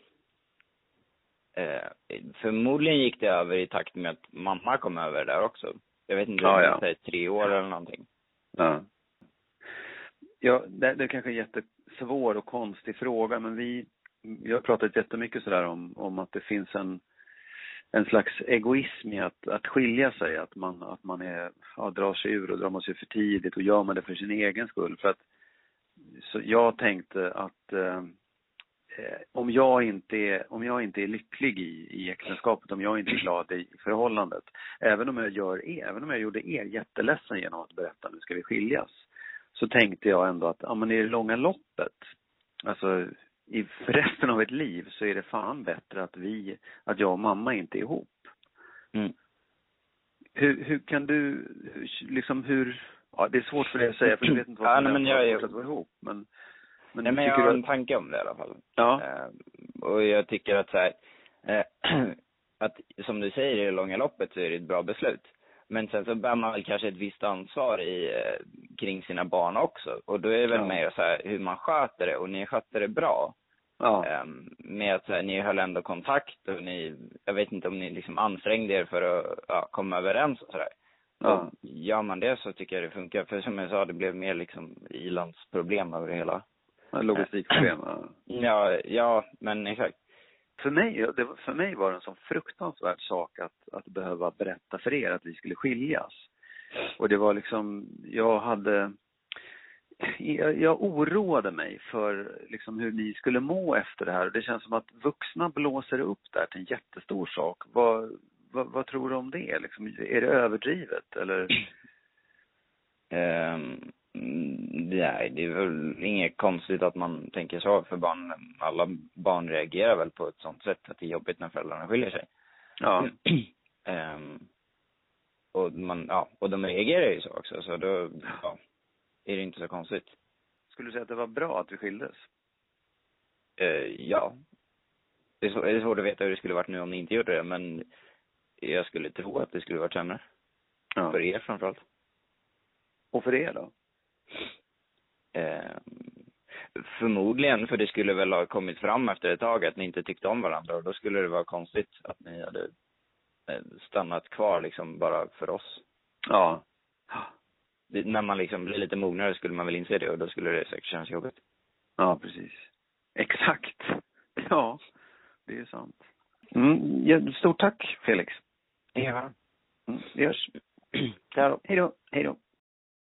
Eh, förmodligen gick det över i takt med att mamma kom över där också. Jag vet inte, om
ja.
det är tre år eller någonting.
Ja. Ja, det, det är kanske är en jättesvår och konstig fråga, men vi, jag har pratat jättemycket sådär om, om att det finns en, en slags egoism i att, att skilja sig, att man, att man är, ja, drar sig ur och drar man sig för tidigt och gör man det för sin egen skull. För att, så jag tänkte att eh, om jag inte är, om jag inte är lycklig i, i äktenskapet, om jag inte är glad i förhållandet, även om jag gör er, även om jag gjorde er jätteledsen genom att berätta nu ska vi skiljas, så tänkte jag ändå att, ja men i det långa loppet, alltså i resten av ett liv så är det fan bättre att vi, att jag och mamma inte är ihop.
Mm.
Hur, hur kan du, liksom hur, ja det är svårt för dig att säga för du vet inte vad
Ja,
som
nej, men jag är-
att vara ihop, men, men,
Nej, men jag har
du
en
att-
tanke om det i alla fall.
Ja.
Eh, och jag tycker att så här, eh, att som du säger i det långa loppet så är det ett bra beslut. Men sen så bär man väl kanske ett visst ansvar i, eh, kring sina barn också. Och då är det väl
Ja.
mer så här hur man sköter det och ni skötte det bra.
Ja.
Ehm, med att så här, ni höll ändå kontakt och ni, jag vet inte om ni liksom ansträngde er för att ja, komma överens och sådär.
Ja.
Gör man det så tycker jag det funkar. För som jag sa, det blev mer liksom ilandsproblem över det hela.
Logistikproblem, ja.
Ja, ja, men exakt.
För mig, det, var- för mig var det en sån fruktansvärd sak att, att behöva berätta för er att vi skulle skiljas. Och det var liksom, jag hade, jag, jag oroade mig för liksom hur ni skulle må efter det här. Det känns som att vuxna blåser upp det här till en jättestor sak. Vad, vad, vad tror du om det? Liksom, är det överdrivet eller?
Um, nej, det är väl inget konstigt att man tänker så för barn. Alla barn reagerar väl på ett sånt sätt att det är jobbigt när föräldrarna skiljer sig.
Ja.
Ehm, och man, ja, och de reagerar ju så också, så då, ja, är det inte så konstigt.
Skulle du säga att det var bra att vi skildes?
Eh, ja. Det är, så, det är svårt att veta hur det skulle varit nu om ni inte gjorde det, men jag skulle tro att det skulle varit sämre.
Ja.
För er framförallt.
Och för er då?
Eh, förmodligen, för det skulle väl ha kommit fram efter ett tag att ni inte tyckte om varandra och då skulle det vara konstigt att ni hade eh, stannat kvar liksom bara för oss.
Ja.
Det, när man liksom blir lite mognare skulle man väl inse det och då skulle det säkert kännas jobbigt.
Ja, precis. Exakt. Ja, det är sant. Mm, ja, stort tack, Felix.
Ja.
Mm, vi hörs.
Ciao.
Hej då. Hej då.